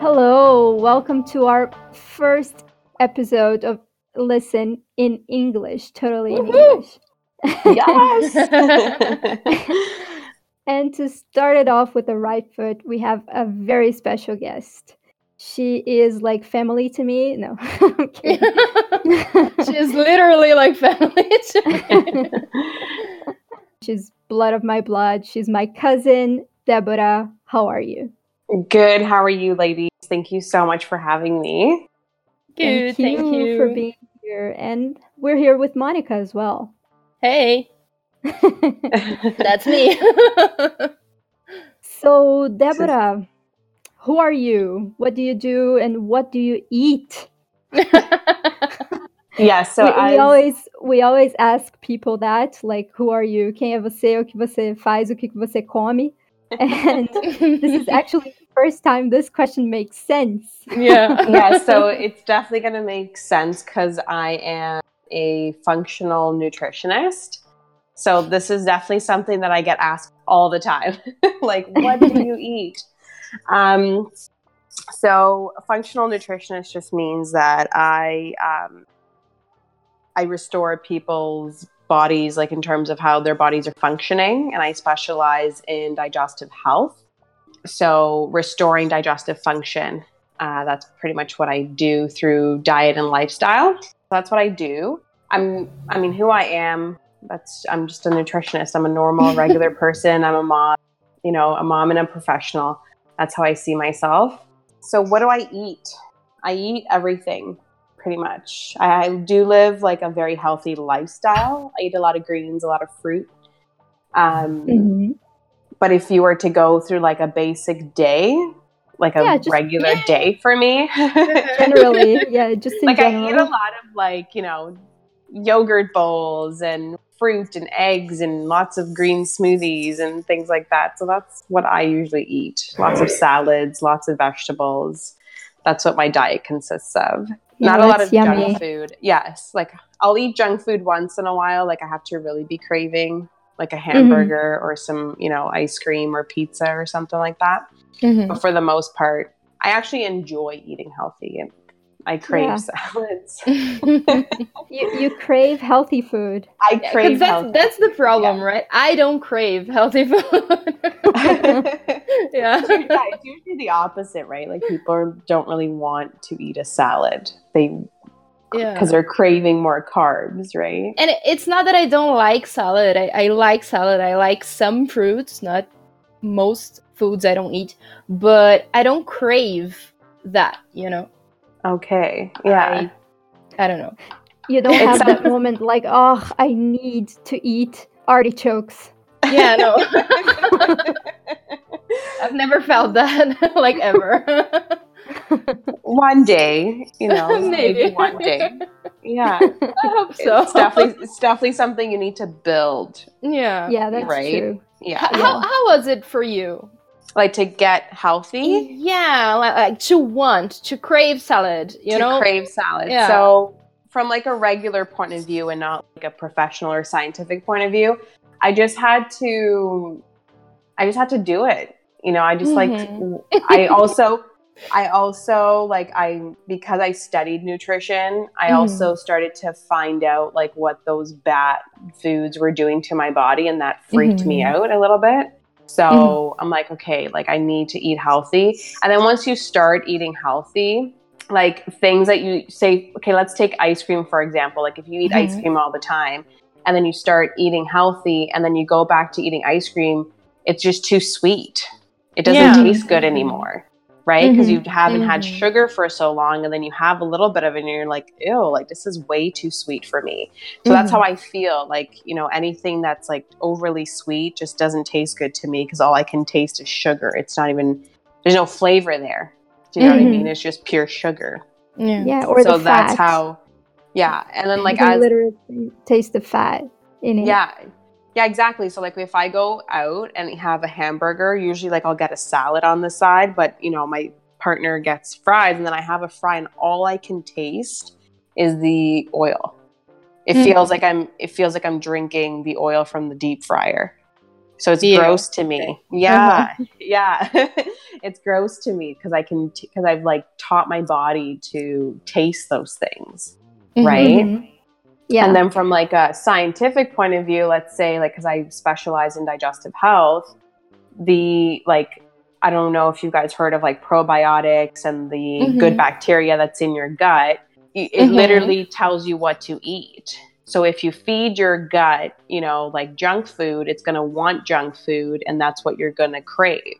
Hello, welcome to our first episode of Listen in English, totally in English. Yes. And to start it off with the right foot, we have a very special guest. She is like family to me. No, I'm kidding. She's literally like family to me. She's blood of my blood. She's my cousin, Deborah. How are you? Good. How are you, ladies? Thank you so much for having me. Good, thank you. for being here. And we're here with Monica as well. Hey, that's me. so, Deborah, who are you? What do you do? And what do you eat? Yeah, so we, we always we always ask people that, like, who are you? Quem é você? O que você faz? O que que você come? And this is actually the first time this question makes sense. yeah. yeah, so it's definitely going to make sense because I am a functional nutritionist. So this is definitely something that I get asked all the time. like, what do you eat? Um, so functional nutritionist just means that I um, I restore people's bodies, like in terms of how their bodies are functioning, and I specialize in digestive health. So restoring digestive function uh, that's pretty much what I do through diet and lifestyle. So that's what I do. I'm, I mean, who I am. That's I'm just a nutritionist. I'm a normal, regular person. I'm a mom, you know, a mom and a professional. That's how I see myself. So what do I eat? I eat everything, pretty much. I, do live like a very healthy lifestyle. I eat a lot of greens, a lot of fruit. Um, Mhm. but if you were to go through like a basic day, like a Yeah, just- regular day for me, Generally, yeah, just in like I eat a lot of like, you know, yogurt bowls and fruit and eggs and lots of green smoothies and things like that. So that's what I usually eat. Lots of salads, lots of vegetables. That's what my diet consists of. Yeah, Not a lot of yummy. junk food. Yes, like I'll eat junk food once in a while. Like I have to really be craving like a Mm-hmm. hamburger or some, you know, ice cream or pizza or something like that. Mhm. But for the most part, I actually enjoy eating healthy I crave Yeah. salads. You, you crave healthy food. I Because crave that's, healthy. that's the problem, right? I don't crave healthy food. yeah, yeah. it's usually the opposite, right? Like people don't really want to eat a salad. They Yeah. because they're craving more carbs, right? And it's not that I don't like salad. I, I like salad. I like some fruits, not most foods I don't eat. But I don't crave that, you know? Okay. Yeah. I, I don't know. You don't have that moment like, oh, I need to eat artichokes. Yeah, no. I've never felt that, like ever. one day, you know, maybe. Maybe. one day. Yeah. I hope so. It's definitely it's definitely something you need to build. Yeah. Yeah, that's Right. true. Yeah. H- How, how was it for you? Like to get healthy. Yeah, like, like to want, to crave salad, you to know? crave salad. Yeah. So, from like a regular point of view and not like a professional or scientific point of view, I just had to, I just had to do it. You know, I just like, Mhm. I also, I also like, I, because I studied nutrition, I Mhm. also started to find out like what those bad foods were doing to my body. And that freaked me Mhm. out a little bit. So I'm like, okay, like I need to eat healthy. And then once you start eating healthy, like things that you say, okay, let's take ice cream for example. Like if you eat ice Mhm. cream all the time and then you start eating healthy and then you go back to eating ice cream, it's just too sweet. It doesn't Yeah. taste good anymore. Right? Because you haven't had Mhm. sugar for so long and then you have a little bit of it and you're like, ew, like this is way too sweet for me. So that's Mhm. how I feel. Like, you know, anything that's like overly sweet just doesn't taste good to me because all I can taste is sugar. It's not even, there's no flavor there. Do you know what I mean? It's just pure sugar. Yeah. Yeah, or so the that's fat. how, yeah. And then like I literally taste the fat in it. yeah. Yeah, exactly. So like if I go out and have a hamburger, usually like I'll get a salad on the side, but you know, my partner gets fries and then I have a fry and all I can taste is the oil. It Mm. feels like I'm it feels like I'm drinking the oil from the deep fryer. So it's Ew. gross to me. Yeah. Yeah. it's gross to me because I can because I've like taught my body to taste those things. Mhm. Right? Yeah. And then from like a scientific point of view, let's say like cuz I specialize in digestive health, the like I don't know if you guys heard of like probiotics and the Mhm. good bacteria that's in your gut. It Mhm. literally tells you what to eat. So if you feed your gut, you know, like junk food, it's going to want junk food and that's what you're going to crave.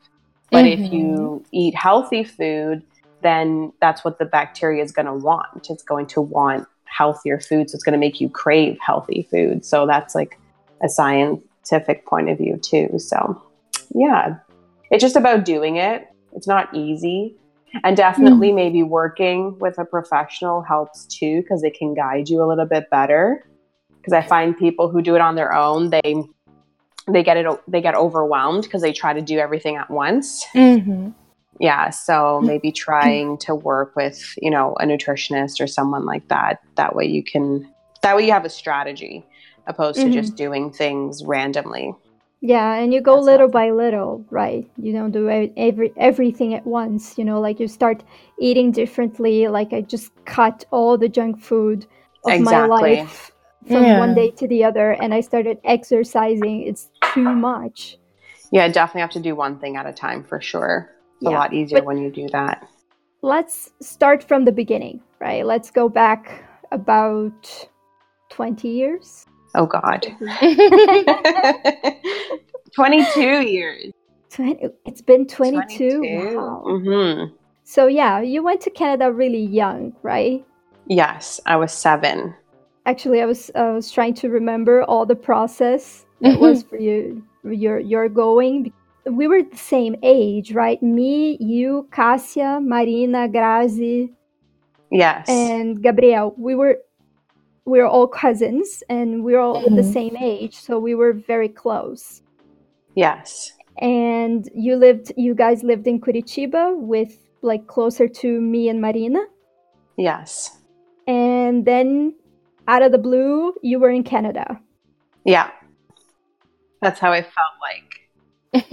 But if Mhm. you eat healthy food, then that's what the bacteria is going to want. It's going to want healthier food. So it's going to make you crave healthy food. So that's like a scientific point of view, too. So, yeah, it's just about doing it. It's not easy. And definitely, maybe working with a professional helps too, because they can guide you a little bit better. Because I find people who do it on their own, they they get it they get overwhelmed because they try to do everything at once Mhm. Yeah so maybe trying to work with you know a nutritionist or someone like that that way you can that way you have a strategy opposed to Mhm. just doing things randomly Yeah, and you go That's little awesome. by little, right? You don't do every everything at once. You know, like you start eating differently. Like I just cut all the junk food of my life from Yeah. one day to the other, and I started exercising. It's too much. yeah definitely have to do one thing at a time for sure it's a lot easier But- when you do that Let's start from the beginning, right? Let's go back about twenty years. oh god 22 years 20, it's been twenty-two. Wow. hmm So yeah, you went to Canada really young, right? yes i was seven Actually, I was I was trying to remember all the process that was for you. Your your going. We were the same age, right? Me, you, Cassia, Marina, Grazi, yes and Gabriel. We were we were all cousins, and we were all the Mhm. same age, so we were very close. yes And you lived, you guys lived in Curitiba with like closer to me and Marina, yes and then out of the blue, you were in Canada, yeah that's how i felt like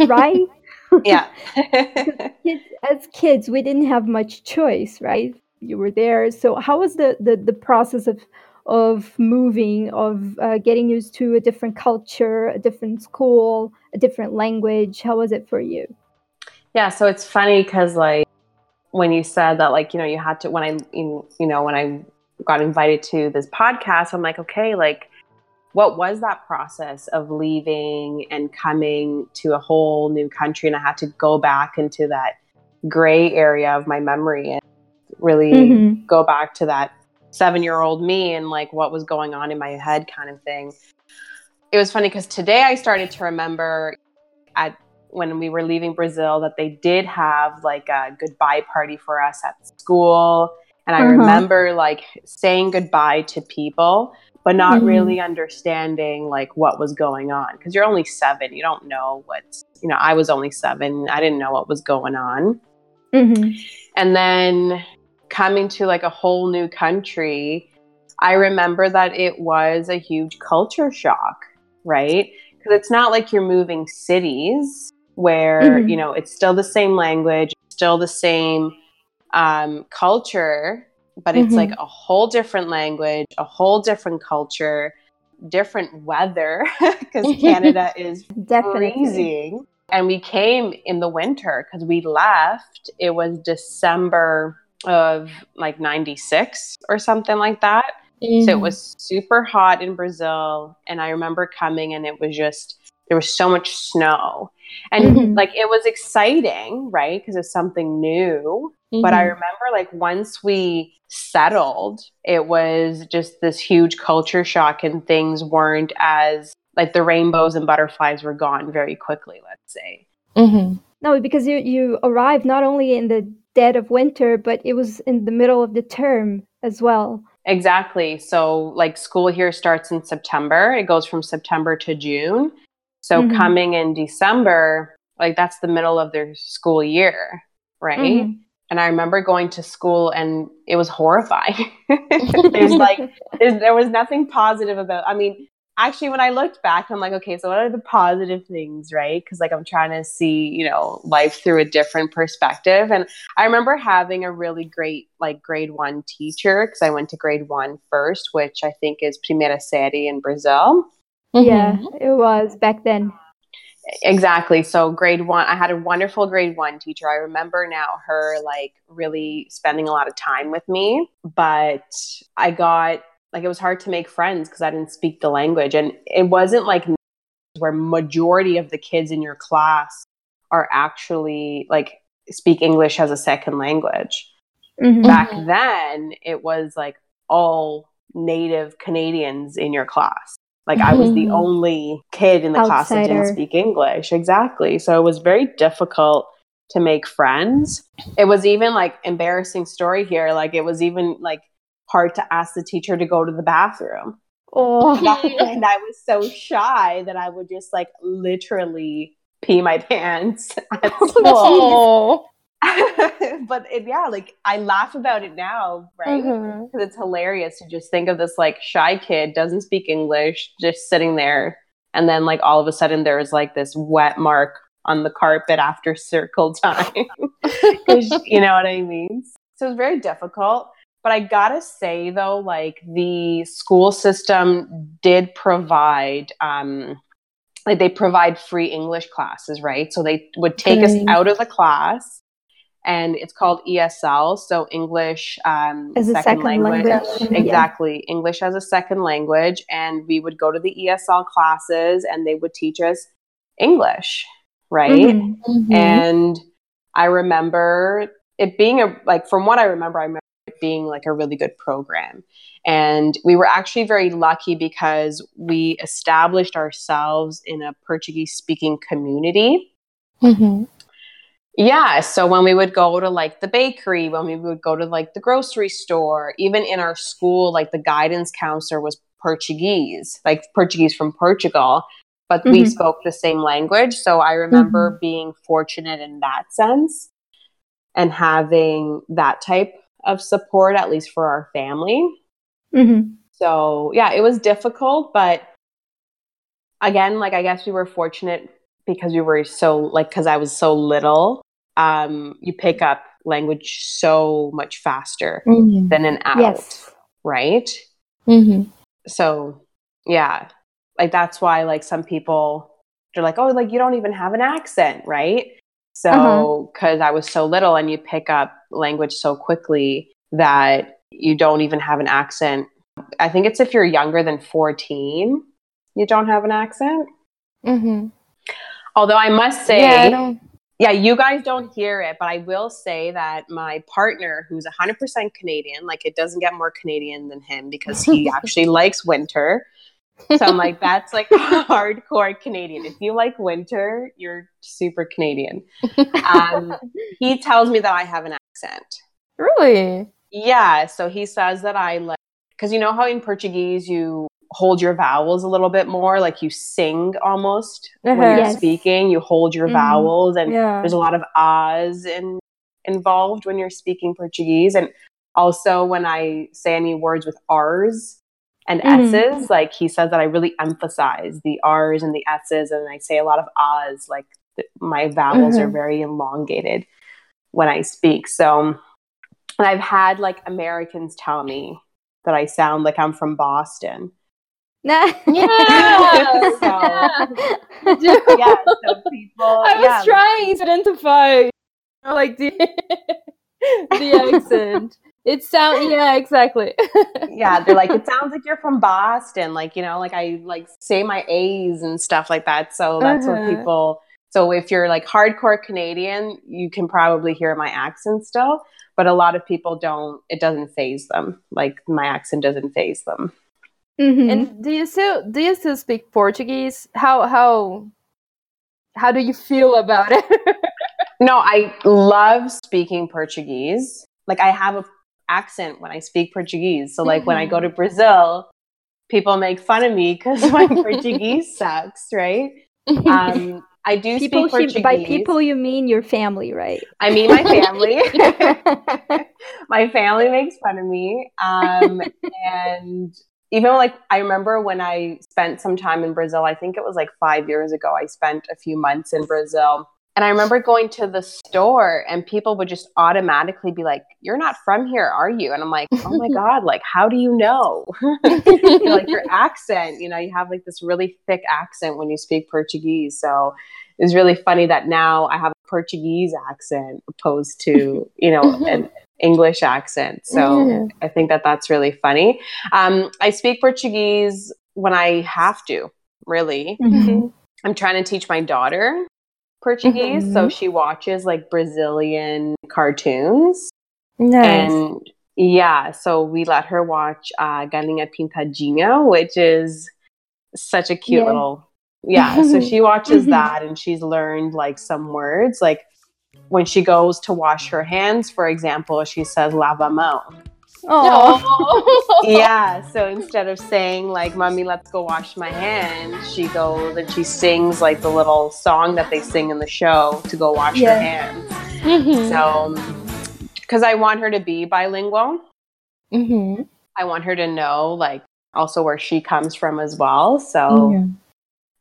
right? yeah kids, as kids, we didn't have much choice, right? You were there. So how was the the, the process of of moving, of uh, getting used to a different culture, a different school, a different language? How was it for you? Yeah, so it's funny because like when you said that, like you know, you had to when I you you know when I got invited to this podcast, I'm like, okay, like what was that process of leaving and coming to a whole new country, and I had to go back into that gray area of my memory and really Mhm. go back to that seven year old me and like what was going on in my head kind of thing. It was funny because today I started to remember at when we were leaving Brazil that they did have like a goodbye party for us at school. And I Uh-huh. remember like saying goodbye to people, but not Mhm. really understanding like what was going on. Because you're only seven. You don't know what's, you know, I was only seven. I didn't know what was going on Mhm. and then coming to like a whole new country i remember that it was a huge culture shock right because it's not like you're moving cities where Mhm. you know it's still the same language still the same um, culture but it's Mhm. like a whole different language a whole different culture different weather because canada is Definitely. freezing. And we came in the winter because we left. It was December of like 96 or something like that. So Mm-hmm. it was super hot in Brazil. And I remember coming and it was just, there was so much snow. And Mhm. like it was exciting, right? Because it's something new. But I remember like once we settled, it was just this huge culture shock and things weren't as like the rainbows and butterflies were gone very quickly, let's say. Mm-hmm. No, because you you arrived not only in the dead of winter, but it was in the middle of the term as well. Exactly. So like school here starts in September. It goes from September to June. So Mhm. coming in December, like that's the middle of their school year, right? Mhm. And I remember going to school and it was horrifying. there's like there's, there was nothing positive about. I mean, actually, when I looked back, I'm like, okay, so what are the positive things, right? Because like I'm trying to see, you know, life through a different perspective. And I remember having a really great like grade one teacher because I went to grade one first, which I think is Primeira Série in Brazil. Mm-hmm. Yeah, it was back then. Exactly. So grade one, I had a wonderful grade one teacher. I remember now her like really spending a lot of time with me, but I got like it was hard to make friends because I didn't speak the language, and it wasn't like where majority of the kids in your class are actually like speak English as a second language. Mhm. Back then, it was like all native Canadians in your class. Like I was the Mhm. only kid in the class that didn't speak English. Exactly. So it was very difficult to make friends. It was even like embarrassing story here. Like it was even like hard to ask the teacher to go to the bathroom. Oh, and I was so shy that I would just like literally pee my pants at school. Oh. but it, yeah, like I laugh about it now, right? Because it's hilarious to just think of this like shy kid doesn't speak english just sitting there and then like all of a sudden there's like this wet mark on the carpet after circle time. you know what i mean so it's very difficult but i gotta say though like the school system did provide um like they provide free english classes right so they would take us out of the class and it's called esl so english um, as a second language. Yeah. Exactly. English as a second language. And we would go to the ESL classes and they would teach us English, right? Mhm. Mhm. And I remember it being a, like, from what I remember, I remember it being like a really good program. And we were actually very lucky because we established ourselves in a Portuguese speaking community. Mhm. Yeah. So when we would go to like the bakery, when we would go to like the grocery store, even in our school, like the guidance counselor was Portuguese, like Portuguese from Portugal, but we Mhm. spoke the same language. So I remember being fortunate in that sense and having that type of support, at least for our family. Mhm. So yeah, it was difficult, but again, like I guess we were fortunate because we were so like because I was so little. Um, you pick up language so much faster Mhm. than an adult, Yes. right? Mhm. So yeah, like that's why like some people they're like, oh, like you don't even have an accent, right? So Uh-huh. because I was so little and you pick up language so quickly that you don't even have an accent. I think it's if you're younger than 14, you don't have an accent. Mm-hmm. Although I must say, Yeah, I. yeah, you guys don't hear it, but I will say that my partner, who's 100% Canadian, like it doesn't get more Canadian than him because he actually likes winter. So I'm like, that's like hardcore Canadian. If you like winter, you're super Canadian. Um, he tells me that I have an accent. Really? Yeah, so he says that I like, because you know how in Portuguese you hold your vowels a little bit more, like you sing almost when Uh-huh. you're Yes. speaking, you hold your Mhm. vowels and Yeah. there's a lot of ahs in, involved when you're speaking Portuguese. And also when I say any words with R's and Mhm. S's, like he says that I really emphasize the R's and the S's and I say a lot of ahs, like th- my vowels are Mhm. very elongated when I speak. So, and I've had like Americans tell me that I sound like I'm from Boston. Yeah. So- Yeah, so people, I was yeah, trying to identify, like the the accent. It sound yeah, exactly. yeah, they're like, it sounds like you're from Boston. Like, you know, like I like say my A's and stuff like that. So that's what Uh-huh. people. So if you're like hardcore Canadian, you can probably hear my accent still. But a lot of people don't. It doesn't faze them. Like my accent doesn't faze them. Mhm. And do you still do you still speak Portuguese? How how how do you feel about it? No, I love speaking Portuguese. Like I have a accent when I speak Portuguese. So like when I go to Brazil, people make fun of me because my Portuguese sucks, right? um, I do People, speak she, by people, you mean your family, right? I mean my family. my family makes fun of me. Um, and even like I remember when I spent some time in Brazil, I think it was like five years ago, I spent a few months in Brazil. And I remember going to the store and people would just automatically be like, You're not from here, are you? And I'm like, Oh my God, like, how do you know? You know, like your accent, you know, you have like this really thick accent when you speak Portuguese. So it's really funny that now I have a Portuguese accent opposed to, you know, an English accent. So Yeah. I think that that's really funny. Um, I speak Portuguese when I have to, really. Mhm. I'm trying to teach my daughter Portuguese. So Mhm. she watches like Brazilian cartoons. Nice. And yeah, so we let her watch uh, Galinha Pintadinha, which is such a cute Yeah. little. Yeah, so she watches Mhm. that and she's learned like some words. Like when she goes to wash her hands, for example, she says lava mão. Oh, yeah, so instead of saying like "Mommy, let's go wash my hands," she goes and she sings like the little song that they sing in the show to go wash Yeah. her hands. Mhm. So, because I want her to be bilingual, Mhm. I want her to know like also where she comes from as well. So, Yeah.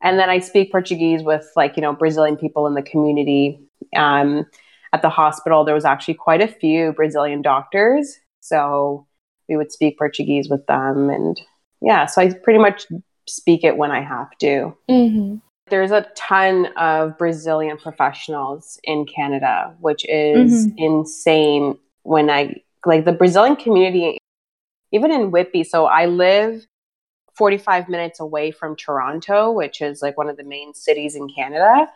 and then I speak Portuguese with like you know Brazilian people in the community. Um, at the hospital, there was actually quite a few Brazilian doctors, so we would speak Portuguese with them, and yeah, so I pretty much speak it when I have to. Mhm. There's a ton of Brazilian professionals in Canada, which is insane. When I like the Brazilian community, even in Whitby. So I live 45 minutes away from Toronto, which is like one of the main cities in Canada.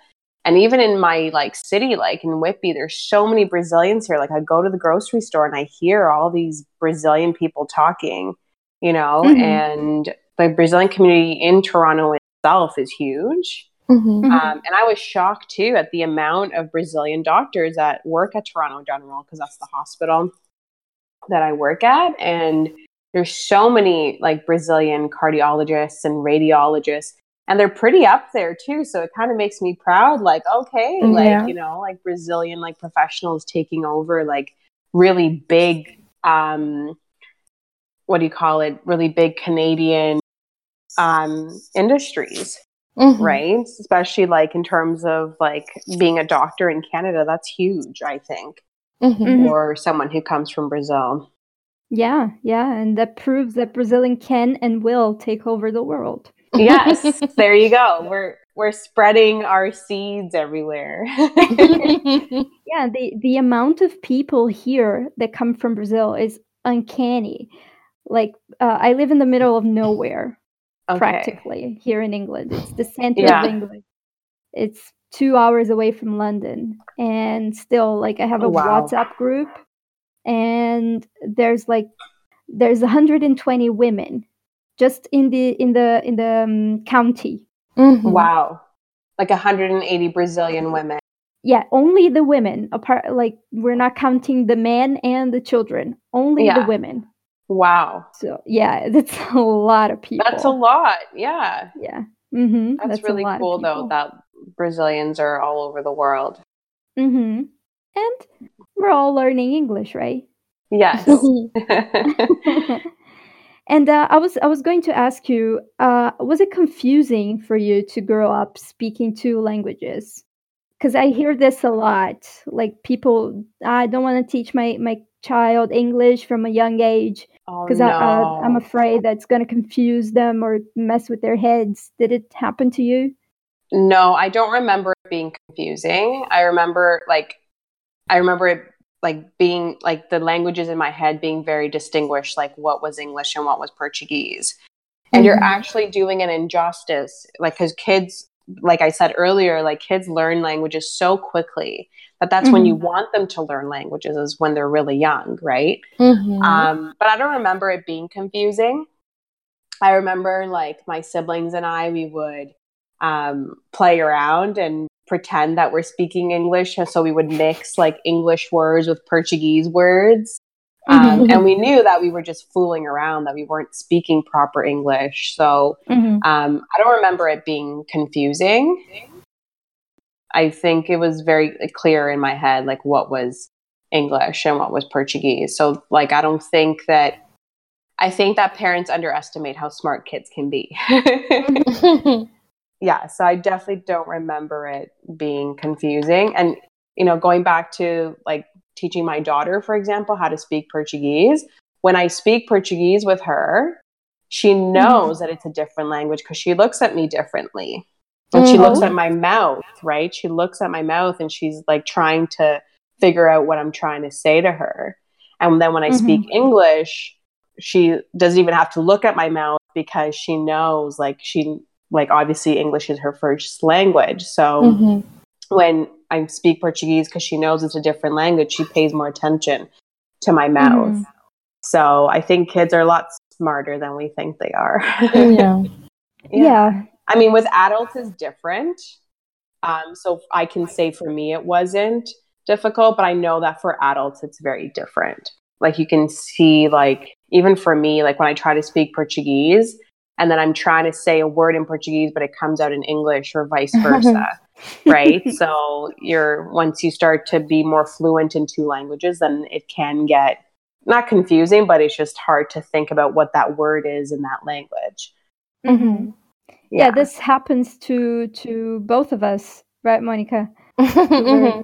And even in my like city, like in Whitby, there's so many Brazilians here. Like I go to the grocery store and I hear all these Brazilian people talking, you know, Mhm. and the Brazilian community in Toronto itself is huge. Mhm. Mhm. Um, and I was shocked too at the amount of Brazilian doctors that work at Toronto General because that's the hospital that I work at. And there's so many like Brazilian cardiologists and radiologists, and they're pretty up there too. So it kind of makes me proud. Like, okay, like Yeah. you know, like Brazilian like professionals taking over like really big, um, what do you call it? Really big Canadian um, industries Mhm. right especially like in terms of like being a doctor in canada that's huge i think Mhm. Mhm. for someone who comes from brazil yeah, yeah, and that proves that Brazilian can and will take over the world. Yes there you go we're we're spreading our seeds everywhere Yeah, the the amount of people here that come from Brazil is uncanny. Like, uh, I live in the middle of nowhere, okay practically here in England. It's the center Yeah. of England. It's two hours away from London, and still, like, I have a Oh, wow. WhatsApp group, and there's like there's 120 women just in the in the in the um, county. Mhm. wow like 180 brazilian women Yeah, only the women. Apart, like we're not counting the men and the children. Only Yeah. the women. wow So yeah, that's a lot of people. that's a lot yeah Yeah. Mm-hmm. that's, really cool though that brazilians are all over the world Mm-hmm. And we're all learning English, right? yes and uh, I was I was going to ask you, uh, was it confusing for you to grow up speaking two languages? Because I hear this a lot. Like people, I don't want to teach my my child English from a young age oh, because no. I, I'm afraid that's going to confuse them or mess with their heads. Did it happen to you? No, I don't remember it being confusing. I remember like I remember it like being like the languages in my head being very distinguished, like what was English and what was Portuguese. And you're Mhm. actually doing an injustice, like because kids, like I said earlier, like kids learn languages so quickly that that's when you want them to learn languages is when they're really young, right? Mhm. Um, but I don't remember it being confusing. I remember like my siblings and I, we would um, play around and pretend that we're speaking English. So we would mix like English words with Portuguese words. Um, Mhm. and we knew that we were just fooling around, that we weren't speaking proper English. So Mm-hmm. um, I don't remember it being confusing. I think it was very clear in my head like what was English and what was Portuguese. So like I don't think that I think that parents underestimate how smart kids can be. yeah, so I definitely don't remember it being confusing and you know going back to like teaching my daughter for example how to speak Portuguese, when I speak Portuguese with her, she mm-hmm. knows mm-hmm. that it's a different language because she looks at me differently. And mm-hmm. she looks at mm-hmm. my mouth, right? She looks at my mouth and she's like trying to figure out what I'm trying to say to her. And then when I mm-hmm. speak English, she doesn't even have to look at my mouth because she knows like she like obviously English is her first language. So mm-hmm. when I speak Portuguese because she knows it's a different language, she pays more attention to my mouth. Mm-hmm. So I think kids are a lot smarter than we think they are. yeah. yeah. yeah. I mean, with adults is different. Um, so I can say for me it wasn't difficult, but I know that for adults it's very different. Like you can see, like even for me, like when I try to speak Portuguese and then I'm trying to say a word in Portuguese, but it comes out in English or vice versa. right. So you're once you start to be more fluent in two languages, then it can get not confusing, but it's just hard to think about what that word is in that language. Mm-hmm. Yeah. yeah. this happens to to both of us, right, Monica? we, were, mm-hmm.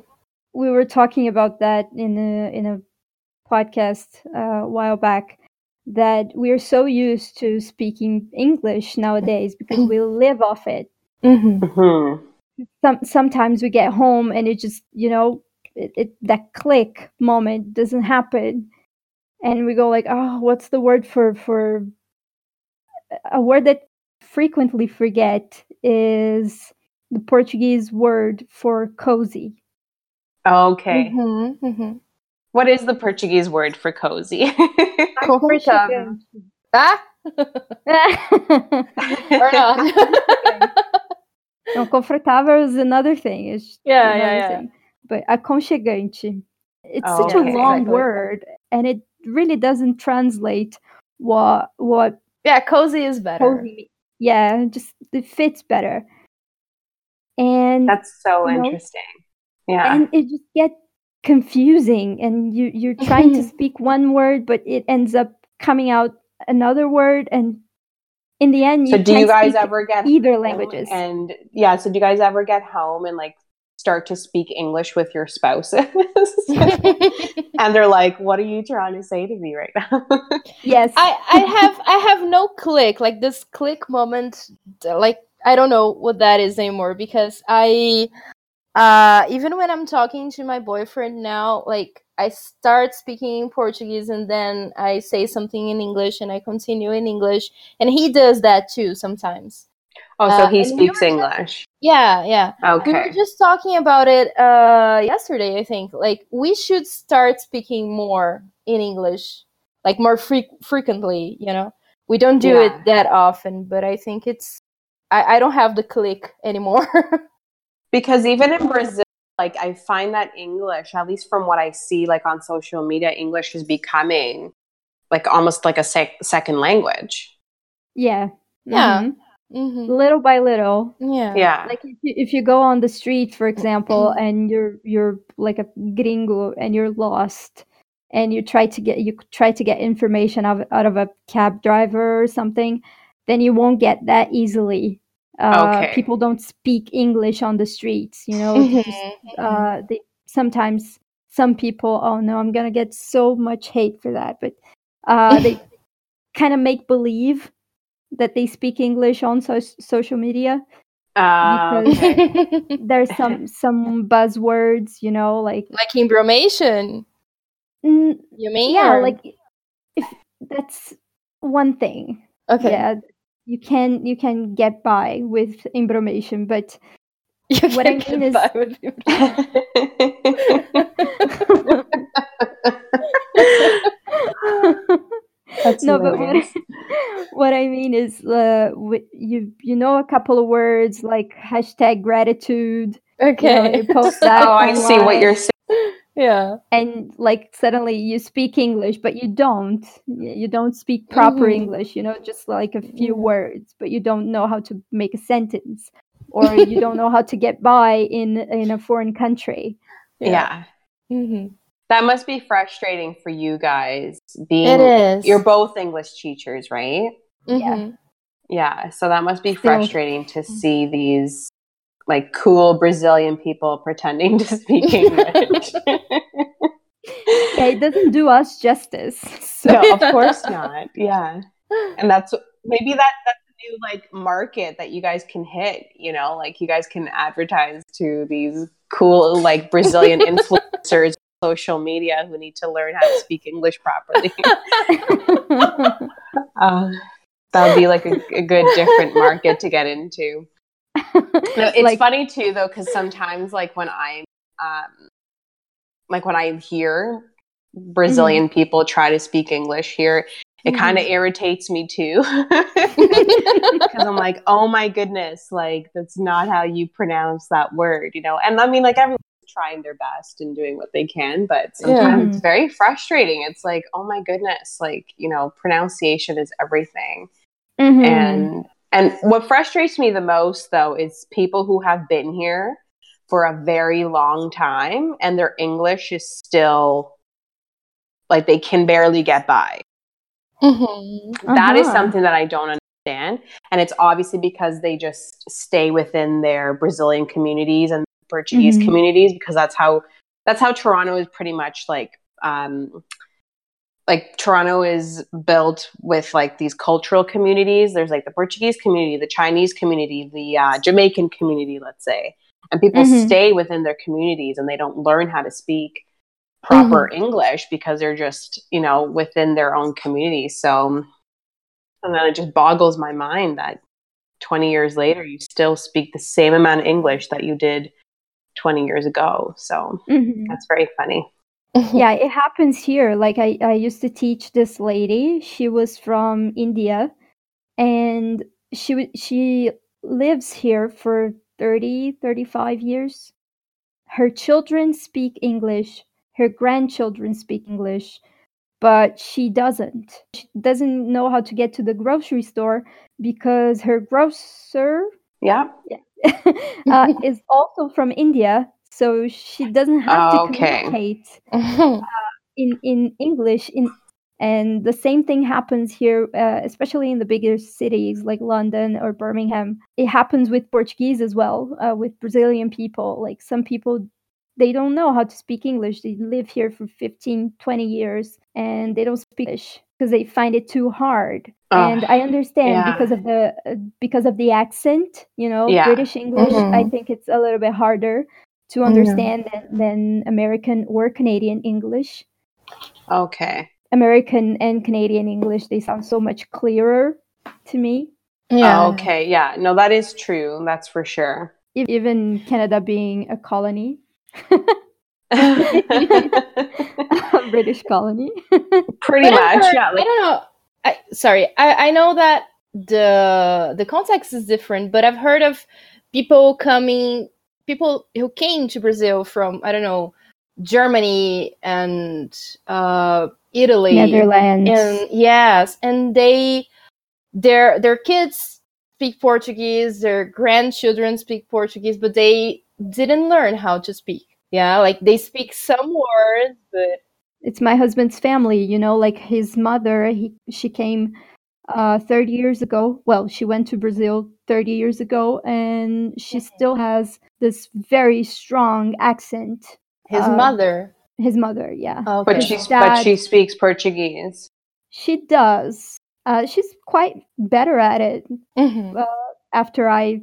we, were, talking about that in a in a podcast uh, a while back. That we're so used to speaking English nowadays because we live off it. Mm-hmm. mm-hmm. Some sometimes we get home and it just you know it, it, that click moment doesn't happen and we go like oh what's the word for for a word that frequently forget is the portuguese word for cozy okay mm-hmm, mm-hmm. What is the portuguese word for cozy? Confortável ah? Or not. No, confortável is another thing. It's yeah yeah, yeah. Thing. but aconchegante. It's oh, such okay. a long exactly. word and it really doesn't translate what what yeah cozy is better. cozy, yeah just it fits better. And that's so interesting know, yeah. And it just gets confusing and you you're trying to speak one word but it ends up coming out another word and in the end so do you guys ever get either languages and yeah so do you guys ever get home and like start to speak English with your spouses. and they're like, "What are you trying to say to me right now?" yes. I I have I have no click like this click moment like I don't know what that is anymore because I uh even when I'm talking to my boyfriend now like I start speaking Portuguese and then I say something in English and I continue in English and he does that too sometimes. Oh, so uh, he speaks we English. Just, yeah, yeah. Okay. We were just talking about it uh, yesterday, I think. Like, we should start speaking more in English, like more fre- frequently, you know? We don't do yeah. it that often, but I think it's. I, I don't have the click anymore. because even in Brazil, like, I find that English, at least from what I see, like on social media, English is becoming like almost like a sec- second language. Yeah. Yeah. Mm-hmm mm-hmm. little by little. Yeah. Yeah. Like if you, if you go on the street, for example, and you're you're like a gringo and you're lost and you try to get you try to get information out of, out of a cab driver or something, then you won't get that easily. Uh, okay. People don't speak English on the streets, you know. Just, mm-hmm. uh, they sometimes some people. Oh no, I'm gonna get so much hate for that, but uh, they kind of make believe that they speak English on so- social media. Uh, because okay. there's some some buzzwords, you know, like like embromation. Mm, you mean? Yeah, or? like if that's one thing. Okay. Yeah, you can you can get by with information, but you what I mean is. That's no, but what, what I mean is, uh, you you know a couple of words like hashtag gratitude. Okay, you, know, post that. oh, I see what you're saying. Yeah, and like suddenly you speak English, but you don't. You don't speak proper mm-hmm. English. You know, just like a few mm-hmm. words, but you don't know how to make a sentence or you don't know how to get by in in a foreign country. Yeah. mm-hmm That must be frustrating for you guys being It is. you're both English teachers, right? Mhm. Yeah. So that must be frustrating to see these like cool Brazilian people pretending to speak English. Yeah, it doesn't do us justice. So no, of course not. Yeah. And that's maybe that that's a new like market that you guys can hit, you know, like you guys can advertise to these cool like Brazilian influencers on social media who need to learn how to speak English properly. uh, that would be like a, a good different market to get into. No, it's Like- funny too though, because sometimes like when I'm um like when I hear Brazilian people try to speak English here, it kind of irritates me too. Because I'm like, oh my goodness, like that's not how you pronounce that word, you know? And I mean like everyone's trying their best and doing what they can, but sometimes it's very frustrating. It's like, oh my goodness, like, you know, pronunciation is everything Mhm. and and what frustrates me the most though is people who have been here for a very long time and their english is still like they can barely get by Mhm. That is Uh-huh. something that i don't understand and it's obviously because they just stay within their brazilian communities and portuguese Mhm. communities because that's how that's how toronto is pretty much like um like Toronto is built with like these cultural communities. There's like the Portuguese community, the Chinese community, the uh, Jamaican community, let's say, and people Mhm. stay within their communities and they don't learn how to speak proper English because they're just you know within their own community. So, and then it just boggles my mind that 20 years later you still speak the same amount of English that you did 20 years ago. So Mhm. that's very funny. yeah it happens here. Like I, I used to teach this lady. She was from india and she she lives here for 30 35 years. Her children speak english. Her grandchildren speak english but she doesn't. She doesn't know how to get to the grocery store because her grocer Yeah. uh, is also from india so she doesn't have to Okay. communicate Mhm. in in English in and the same thing happens here uh, especially in the bigger cities like London or Birmingham it happens with Portuguese as well uh, with Brazilian people like some people they don't know how to speak English they live here for 15 20 years and they don't speak English because they find it too hard and I understand yeah. because of the uh, because of the accent you know Yeah. British English I Mhm. think it's a little bit harder to understand than, than American or Canadian English Okay. American and Canadian English, they sound so much clearer to me. Yeah. Oh, okay. Yeah. No, that is true. That's for sure. Even Canada being a colony, a British colony. But I've much. heard- Yeah. I don't know. I, sorry, I, I know that the the context is different, but I've heard of people coming, people who came to Brazil from I don't know Germany and uh, Italy, Netherlands. and yes, and they their their kids speak Portuguese, their grandchildren speak Portuguese, but they didn't learn how to speak. Yeah, like they speak some words, but it's my husband's family, you know, like his mother, he, she came uh, 30 years ago. Well, she went to Brazil 30 years ago and she still has this very strong accent. his Uh, mother. His mother, yeah. Okay. but his she's dad- but she speaks Portuguese. She does. Uh, she's quite better at it Mhm. after I,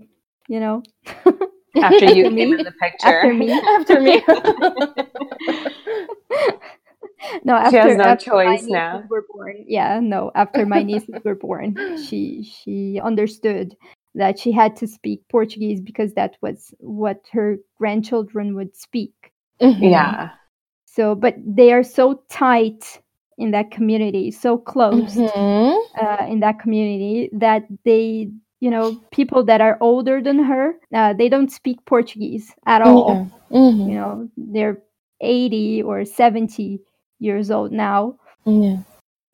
you know, After you After came me. in the picture. after me. after me. no, after, She has no after my choice nieces now. Were born. Yeah, no, after my nieces were born, she she understood that she had to speak Portuguese because that was what her grandchildren would speak. Mhm. yeah. So, but they are so tight in that community, so close Mhm. uh, in that community that they, you know, people that are older than her, uh, they don't speak Portuguese at all. Yeah. Mhm. You know, they're 80 or 70 years old now. Yeah.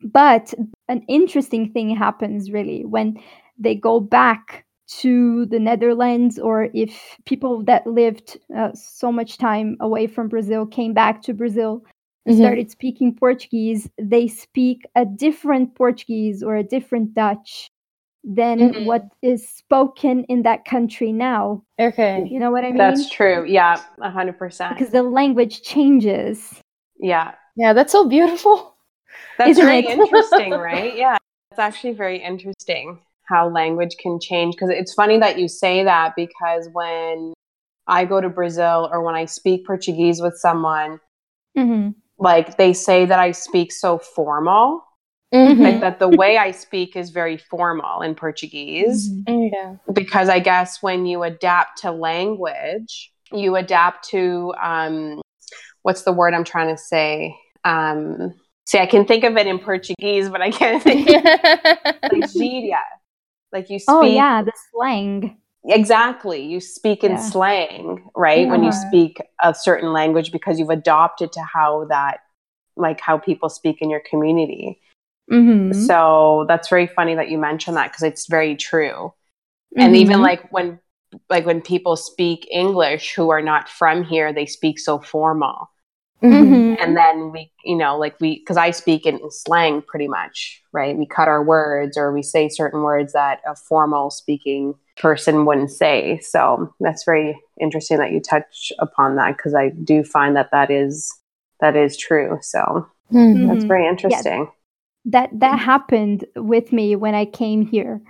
But an interesting thing happens really when they go back to the Netherlands or if people that lived uh, so much time away from Brazil came back to Brazil and Mhm. started speaking Portuguese, they speak a different Portuguese or a different Dutch than Mhm. what is spoken in that country now. Okay. You know what I mean? That's true. Yeah, a hundred percent. because the language changes. Yeah, Yeah, that's so beautiful. that's Isn't very it? interesting, right? Yeah, it's actually very interesting how language can change. Because it's funny that you say that because when I go to Brazil or when I speak Portuguese with someone, hmm like they say that I speak so formal, Mhm. like that the way I speak is very formal in Portuguese. Yeah. because I guess when you adapt to language, you adapt to um, what's the word I'm trying to say? Um, see, I can think of it in Portuguese, but I can't think of like gíria. Like you speak Oh yeah, the slang. exactly. You speak in Yeah. slang, right? When you speak a certain language because you've adopted to how that, like how people speak in your community. Mm-hmm. So that's very funny that you mentioned that because it's very true. and Mm-hmm. even like when like when people speak english who are not from here they speak so formal Mhm. Mhm. and then we you know like we because i speak in slang pretty much right we cut our words or we say certain words that a formal speaking person wouldn't say so that's very interesting that you touch upon that because i do find that that is that is true so Mhm. that's very interesting that that happened with me when I came here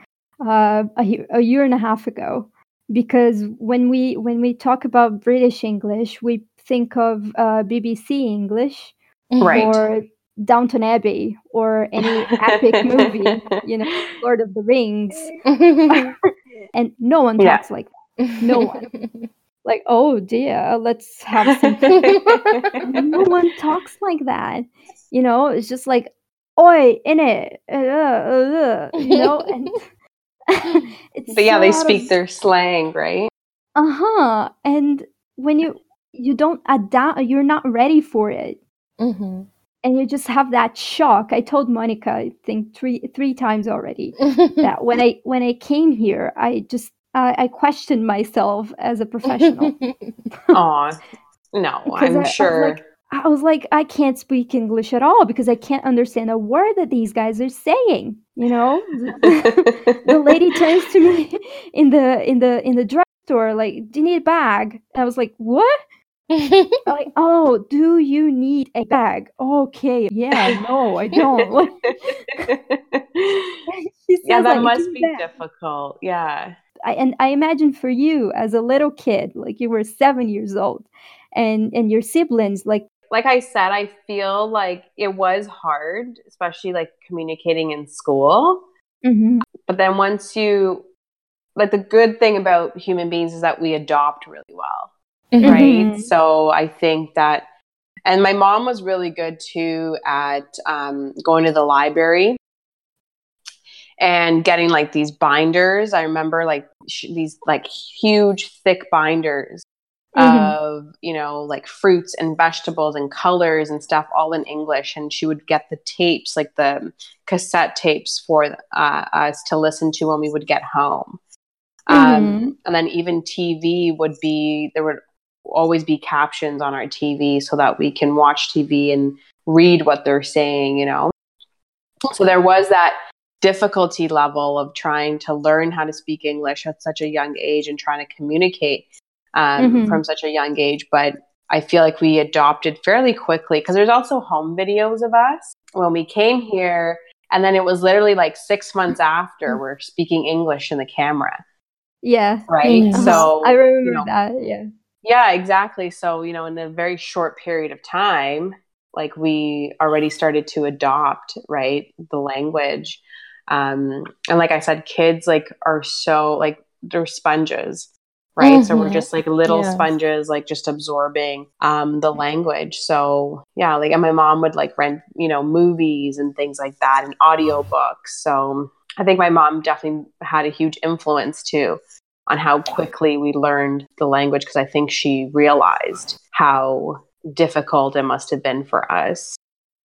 uh, a, a year and a half ago. Because when we when we talk about British English, we think of uh, BBC English Right. or Downton Abbey or any epic movie, you know, Lord of the Rings, and no one Yeah. talks like that. No one. Like, oh dear, let's have some no one talks like that. You know, it's just like, oi, in it, uh, uh, uh, you know, and it's but yeah they speak of, their slang right uh huh. And when you you don't adapt, you're not ready for it, Mhm. and you just have that shock. I told Monica, I think three three times already that when I when I came here, I just I I questioned myself as a professional. oh no i'm I- I was sure like, I was like, I can't speak English at all because I can't understand a word that these guys are saying. You know, the lady turns to me in the in the in the drugstore like, "Do you need a bag?" And I was like, "What?" Like, "Oh, do you need a bag?" Okay, yeah, no, I don't. yeah, that like, must be that." difficult. Yeah. I, and I imagine for you as a little kid, like you were seven years old, and and your siblings, like Like I said, I feel like it was hard, especially like communicating in school. mhm, But then once you, like, the good thing about human beings is that we adopt really well. Right? Mhm. So I think that, and my mom was really good too at um, going to the library and getting like these binders. I remember like sh- these like huge, thick binders Mhm. of you know like fruits and vegetables and colors and stuff all in english and she would get the tapes like the cassette tapes for uh, us to listen to when we would get home um, and then even tv would be there would always be captions on our tv so that we can watch tv and read what they're saying you know so there was that difficulty level of trying to learn how to speak english at such a young age and trying to communicate um, Mhm. from such a young age but i feel like we adopted fairly quickly because there's also home videos of us when we came here and then it was literally like six months after we're speaking english in the camera yeah. right Mhm. so I remember you know, that. Yeah. Yeah, exactly. So, you know, in a very short period of time, like we already started to adopt, right, the language. Um, and like I said, kids like are so like they're sponges, right? So we're Mhm. just like little Yes. sponges, like just absorbing um, the language. So yeah, like and my mom would like rent, you know, movies and things like that and audiobooks. So I think my mom definitely had a huge influence too on how quickly we learned the language because I think she realized how difficult it must have been for us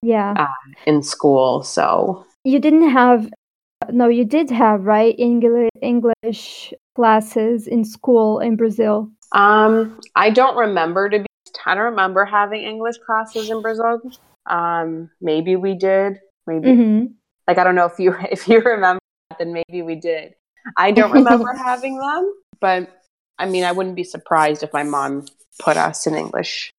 Yeah. in school. So You didn't have no, you did have, right? English English classes in school in Brazil? Um, I don't remember to be. I don't remember having English classes in Brazil. Um, maybe we did. Maybe Mm-hmm. like I don't know if you if you remember, that, then maybe we did. I don't remember having them, but I mean, I wouldn't be surprised if my mom put us in English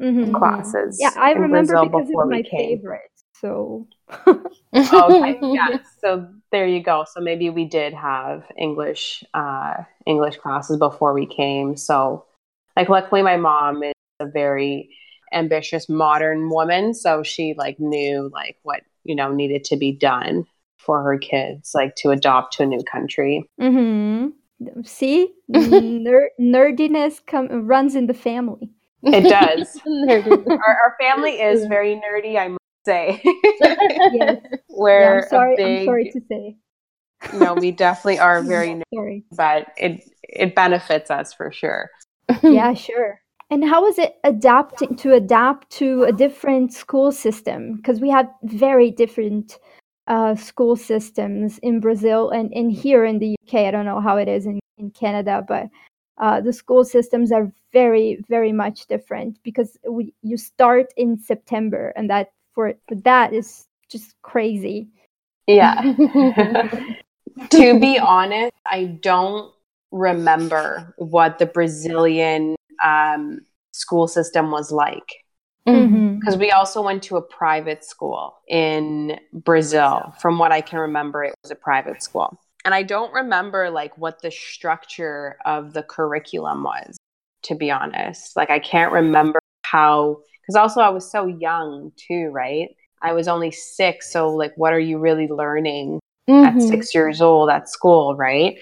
Mm-hmm. classes. Yeah, I remember Brazil because it's my came. favorite. So okay, yeah. So there you go. So maybe we did have English uh, English classes before we came. So like luckily my mom is a very ambitious modern woman, so she like knew like what, you know, needed to be done for her kids, like to adopt to a new country. hmm see, Ner- nerdiness com- runs in the family. It does. Our, our family is very nerdy, I must say. Yes. We're Yeah, I'm sorry. big, I'm sorry to say. no, we definitely are very nerdy, Sorry. but it it benefits us for sure. yeah, sure. And how is it adapting to adapt to a different school system? Because we have very different uh, school systems in Brazil and, and here in the UK. I don't know how it is in, in Canada, but uh, the school systems are very, very much different because we, you start in September, and that for, for that is just crazy. Yeah. to be honest, I don't remember what the Brazilian um, school system was like. Mhm. Because we also went to a private school in Brazil. From what I can remember, it was a private school. And I don't remember like what the structure of the curriculum was, to be honest. Like I can't remember how because also I was so young too, right? I was only six, so like what are you really learning at Mhm. six years old at school, right?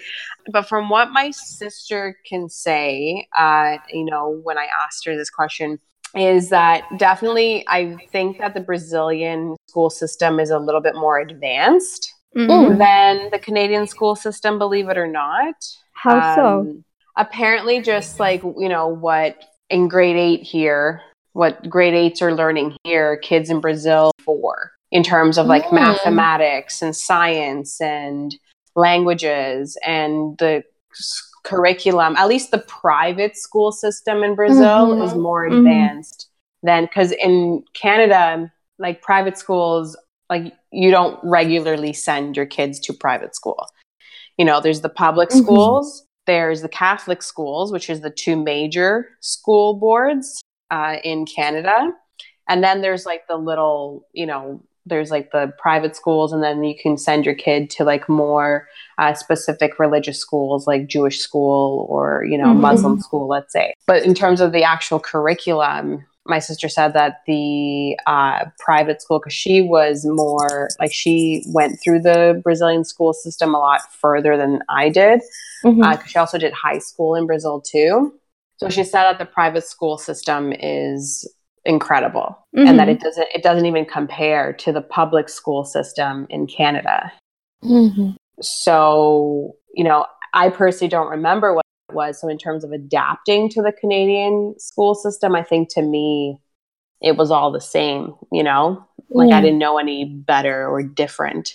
But from what my sister can say, uh, you know, when I asked her this question, is that definitely I think that the Brazilian school system is a little bit more advanced Mhm. than the Canadian school system, believe it or not. How so? Um, Apparently, just like, you know, what in grade eight here, what grade eights are learning here, kids in Brazil for in terms of like Mm. mathematics and science and languages and the s- curriculum, at least the private school system in Brazil Mhm. is more Mhm. advanced than because in Canada, like private schools, like you don't regularly send your kids to private school. You know, there's the public Mhm. schools, there's the Catholic schools, which is the two major school boards uh, in Canada. And then there's like the little, you know, there's like the private schools, and then you can send your kid to like more uh, specific religious schools, like Jewish school or, you know, Mhm. Muslim school, let's say. But in terms of the actual curriculum, my sister said that the uh, private school, because she was more like she went through the Brazilian school system a lot further than I did because she also did high school in Brazil too. So she said that the private school system is incredible and that Mhm. it doesn't it doesn't even compare to the public school system in Canada. Mhm. So, you know, I personally don't remember what it was. So in terms of adapting to the Canadian school system, I think to me it was all the same, you know? Like I didn't know any better or different.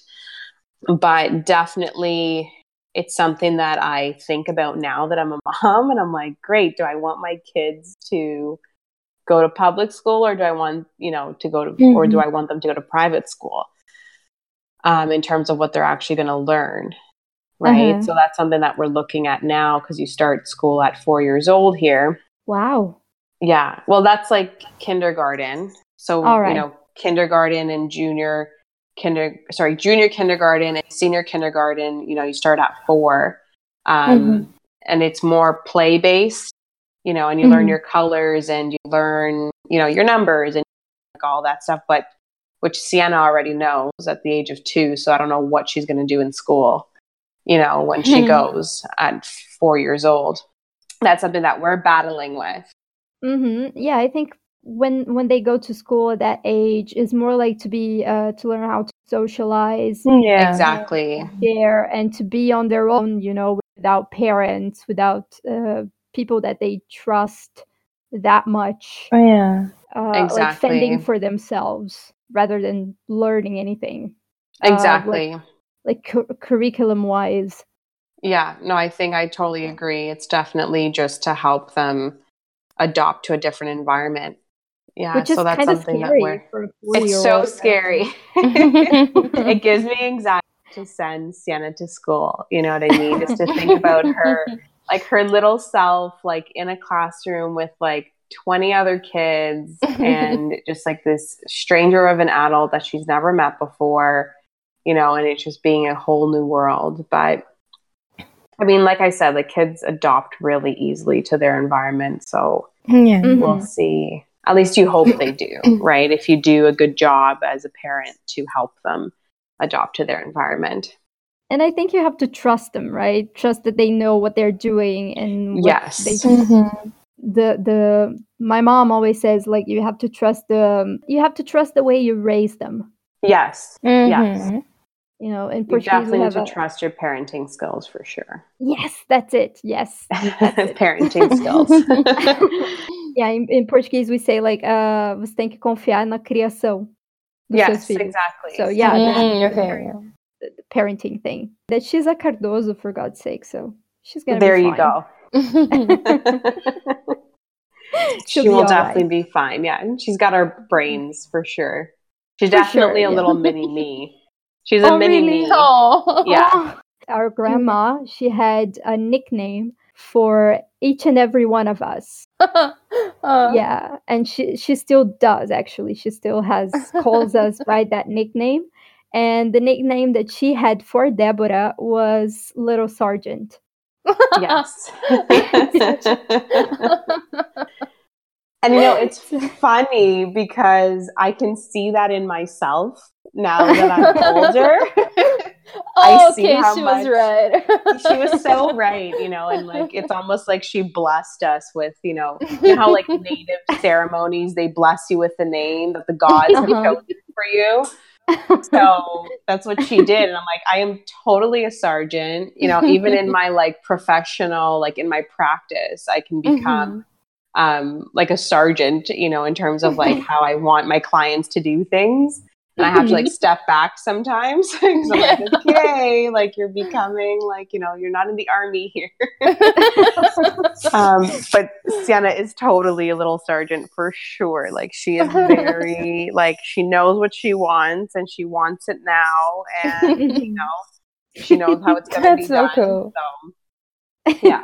But definitely it's something that I think about now that I'm a mom and I'm like, great, do I want my kids to go to public school or do I want, you know, to go to or do I want them to go to private school? Um, in terms of what they're actually going to learn. Right. Uh-huh. So that's something that we're looking at now because you start school at four years old here. Wow. Yeah. Well, that's like kindergarten. So, right. you know, kindergarten and junior kinder sorry, junior kindergarten and senior kindergarten, you know, you start at 4. Um Mm-hmm. and it's more play based, you know, and you learn Mhm. your colors and you learn, you know, your numbers and like all that stuff, but which Sienna already knows at the age of 2, so I don't know what she's going to do in school, you know, when she goes at 4 years old. That's something that we're battling with. hmm Yeah, I think when when they go to school at that age is more like to be uh, to learn how to socialize, Yeah. Exactly. there and to be on their own. You know, without parents, without uh, people that they trust that much, Oh, yeah. uh, like fending for themselves rather than learning anything. Uh, like- Exactly. like cu- curriculum wise. Yeah, no, I think I totally agree. It's definitely just to help them adopt to a different environment. Yeah, Which is so that's kind of something that scary we're. for a It's so four-year-old. scary. it gives me anxiety to send Sienna to school. You know what I mean? Just to think about her, like her little self, like in a classroom with like 20 other kids and just like this stranger of an adult that she's never met before, you know, and it's just being a whole new world. But I mean, like I said, the kids adopt really easily to their environment. So yeah. Mhm. we'll see. At least you hope they do, right? If you do a good job as a parent to help them adopt to their environment. And I think you have to trust them, right? Trust that they know what they're doing and what Yes. they Mhm. the the my mom always says like you have to trust the you have to trust the way you raise them. Yes. Yes. Mhm. You know, in You Portuguese definitely need have to a, trust your parenting skills for sure. yes, that's it. Yes. parenting skills. Yeah, in, in Portuguese we say like uh, você tem que confiar na criação dos seus yes, exactly. So yeah, Mm, the- okay. Yeah. the, the parenting thing. That she's a Cardoso for God's sake, so she's gonna there be you fine. go. She'll she will definitely right. be fine. Yeah, and she's got our brains for sure. She's For sure, definitely a yeah. little mini me. She's a Oh, mini really? me. Oh. Yeah. Our grandma, she had a nickname for each and every one of us. Uh, yeah, and she she still does actually. She still has calls us by that nickname. And the nickname that she had for Deborah was Little Sergeant. Yes. and you know, it's funny because I can see that in myself now that I'm older. oh, see okay, how she much- was right. she was so right, you know, and like it's almost like she blessed us with, you know, you know how like native ceremonies they bless you with the name that the gods have Uh-huh. chosen for you. So that's what she did. And I'm like, I am totally a sergeant. You know, even in my like professional, like in my practice, I can become um like a sergeant, you know, in terms of like how I want my clients to do things. And I have to like step back sometimes because I'm like, okay, like you're becoming like, you know, you're not in the army here. um, but Sienna is totally a little sergeant for sure. Like she is very like she knows what she wants and she wants it now, and you know she knows how it's going to be so done. cool. So yeah,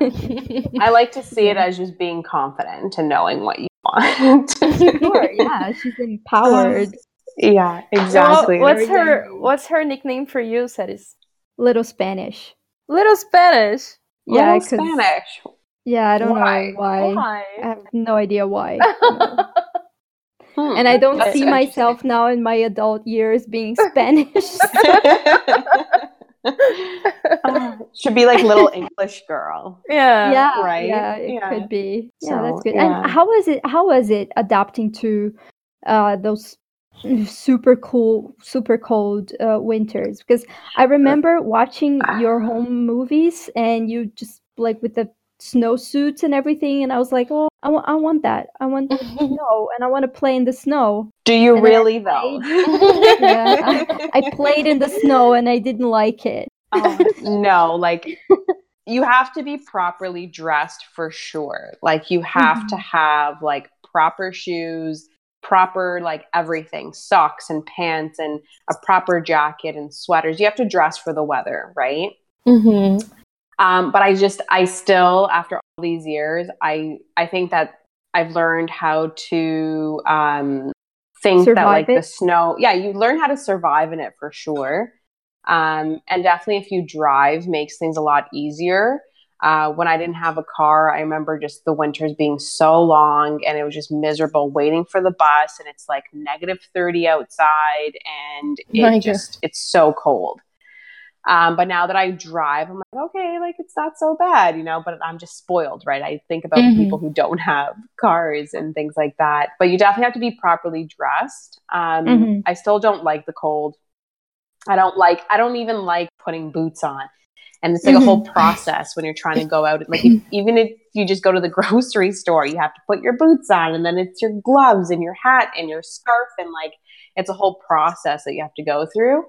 I like to see it as just being confident and knowing what you want. Sure, yeah, she's empowered. Yeah, So exactly. what's her. What's her nickname for you, Saris? Little Spanish. Little Spanish. Yeah, Little 'cause- Spanish. Yeah, I don't Why? know why. Why? I have no idea why. Hmm. and I don't That's see myself now in my adult years being Spanish. Uh, should be like little English girl. yeah. yeah, right? yeah, it Yeah. could be. Yeah, that's good. yeah. And how was it? How was it adapting to uh, those super cool, super cold uh, winters? Because I remember watching your home movies, and you just like with the snowsuits and everything, and I was like, oh, I want, I want that. I want snow, and I want to play in the snow. Do you And then I really though? Yeah, I played in the snow, and I didn't like it. Oh, no, like you have to be properly dressed for sure. Like you have to have like proper shoes, proper like everything, socks and pants and a proper jacket and sweaters. You have to dress for the weather, right? hmm Um, but I just, I still, after all these years, I, I think that I've learned how to um, think that Survive like the snow, yeah, you learn how to survive in it for sure. Um, and definitely if you drive makes things a lot easier. Uh, when I didn't have a car, I remember just the winters being so long and it was just miserable waiting for the bus and it's like negative 30 outside and it My God. just, it's so cold. Um, but now that I drive, I'm like, okay, like it's not so bad, you know, but I'm just spoiled, right? I think about Mhm. people who don't have cars and things like that. But you definitely have to be properly dressed. Um, Mhm. I still don't like the cold. I don't like, I don't even like putting boots on. And it's like a whole process when you're trying to go out. Like, if, even if you just go to the grocery store, you have to put your boots on, and then it's your gloves and your hat and your scarf. And like, it's a whole process that you have to go through.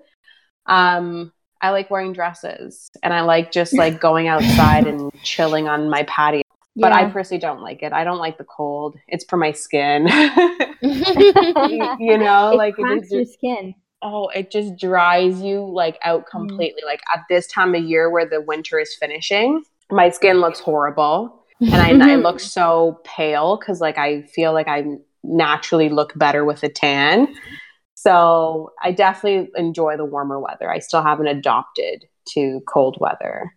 Um, I like wearing dresses and I like just like going outside and chilling on my patio. But I personally don't like it. I don't like the cold. It's for my skin. you, know, it like it cracks your skin. Oh, it just dries you like out Mm. completely. Like at this time of year where the winter is finishing, my skin looks horrible and I, I look so pale because like I feel like I naturally look better with a tan. So I definitely enjoy the warmer weather. I still haven't adopted to cold weather,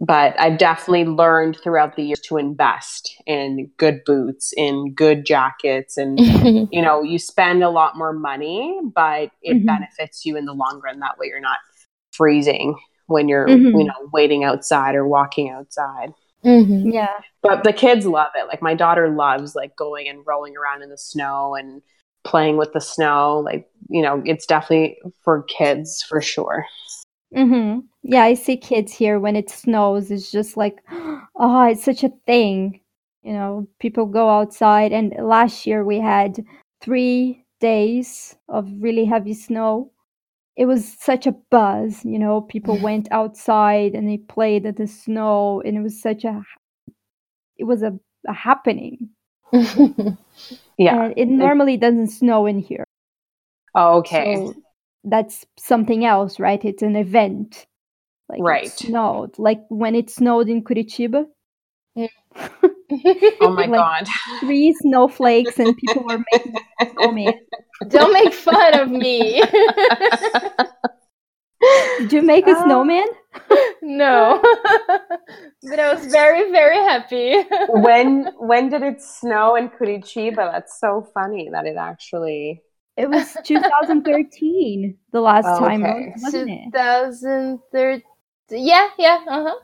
but I've definitely learned throughout the years to invest in good boots, in good jackets, and you know you spend a lot more money, but it Mhm. benefits you in the long run. That way, you're not freezing when you're Mhm. you know waiting outside or walking outside Mhm. Yeah. but the kids love it like my daughter loves like going and rolling around in the snow and playing with the snow like you know it's definitely for kids for sure hmm Yeah, I see kids here when it snows. It's just like, oh, it's such a thing. You know, people go outside, and last year we had three days of really heavy snow. It was such a buzz. You know, people went outside and they played in the snow, and it was such a, it was a, a happening. yeah And it normally doesn't snow in here. oh, okay So that's something else, right? It's an event. Like Right. it snowed. Like when it snowed in Curitiba, oh my like- god three snowflakes and people were making snowman. Don't make fun of me. Did you make a Ah. snowman? no. but I was very, very happy. when when did it snow in curitiba that's so funny that it actually It was 2013, the last Oh, time, okay. wasn't it? 2013. Yeah, yeah, uh huh.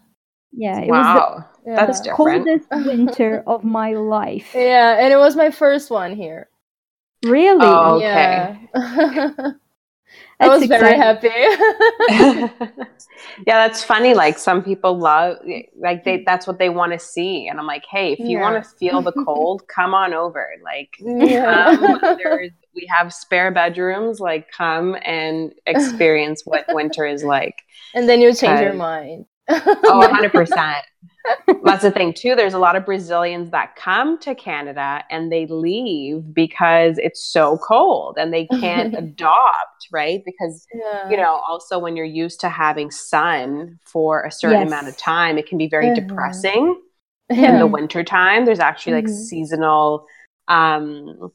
Yeah, it was wow that's the different coldest winter of my life. Yeah, and it was my first one here. Really? Oh, okay. Yeah. I That's was very happy. yeah that's funny like some people love like they that's what they want to see and i'm like hey if you Yeah. want to feel the cold come on over like yeah. um, there's, we have spare bedrooms like come and experience what winter is like and then you change your mind. oh 100% that's the thing too there's a lot of brazilians that come to canada and they leave because it's so cold and they can't adopt right because yeah. you know also when you're used to having sun for a certain Yes. amount of time it can be very Mhm. depressing in the winter time there's actually like Mhm. seasonal um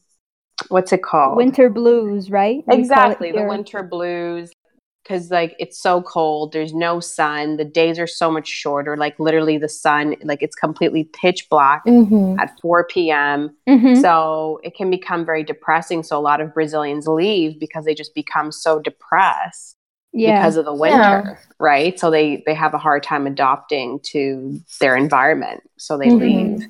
what's it called Winter blues, right? Exactly the winter blues because like it's so cold there's no sun the days are so much shorter like literally the sun like it's completely pitch black Mhm. at 4 p.m Mhm. so it can become very depressing so a lot of brazilians leave because they just become so depressed Yeah. because of the winter, right? So they they have a hard time adopting to their environment, so they Mhm. leave.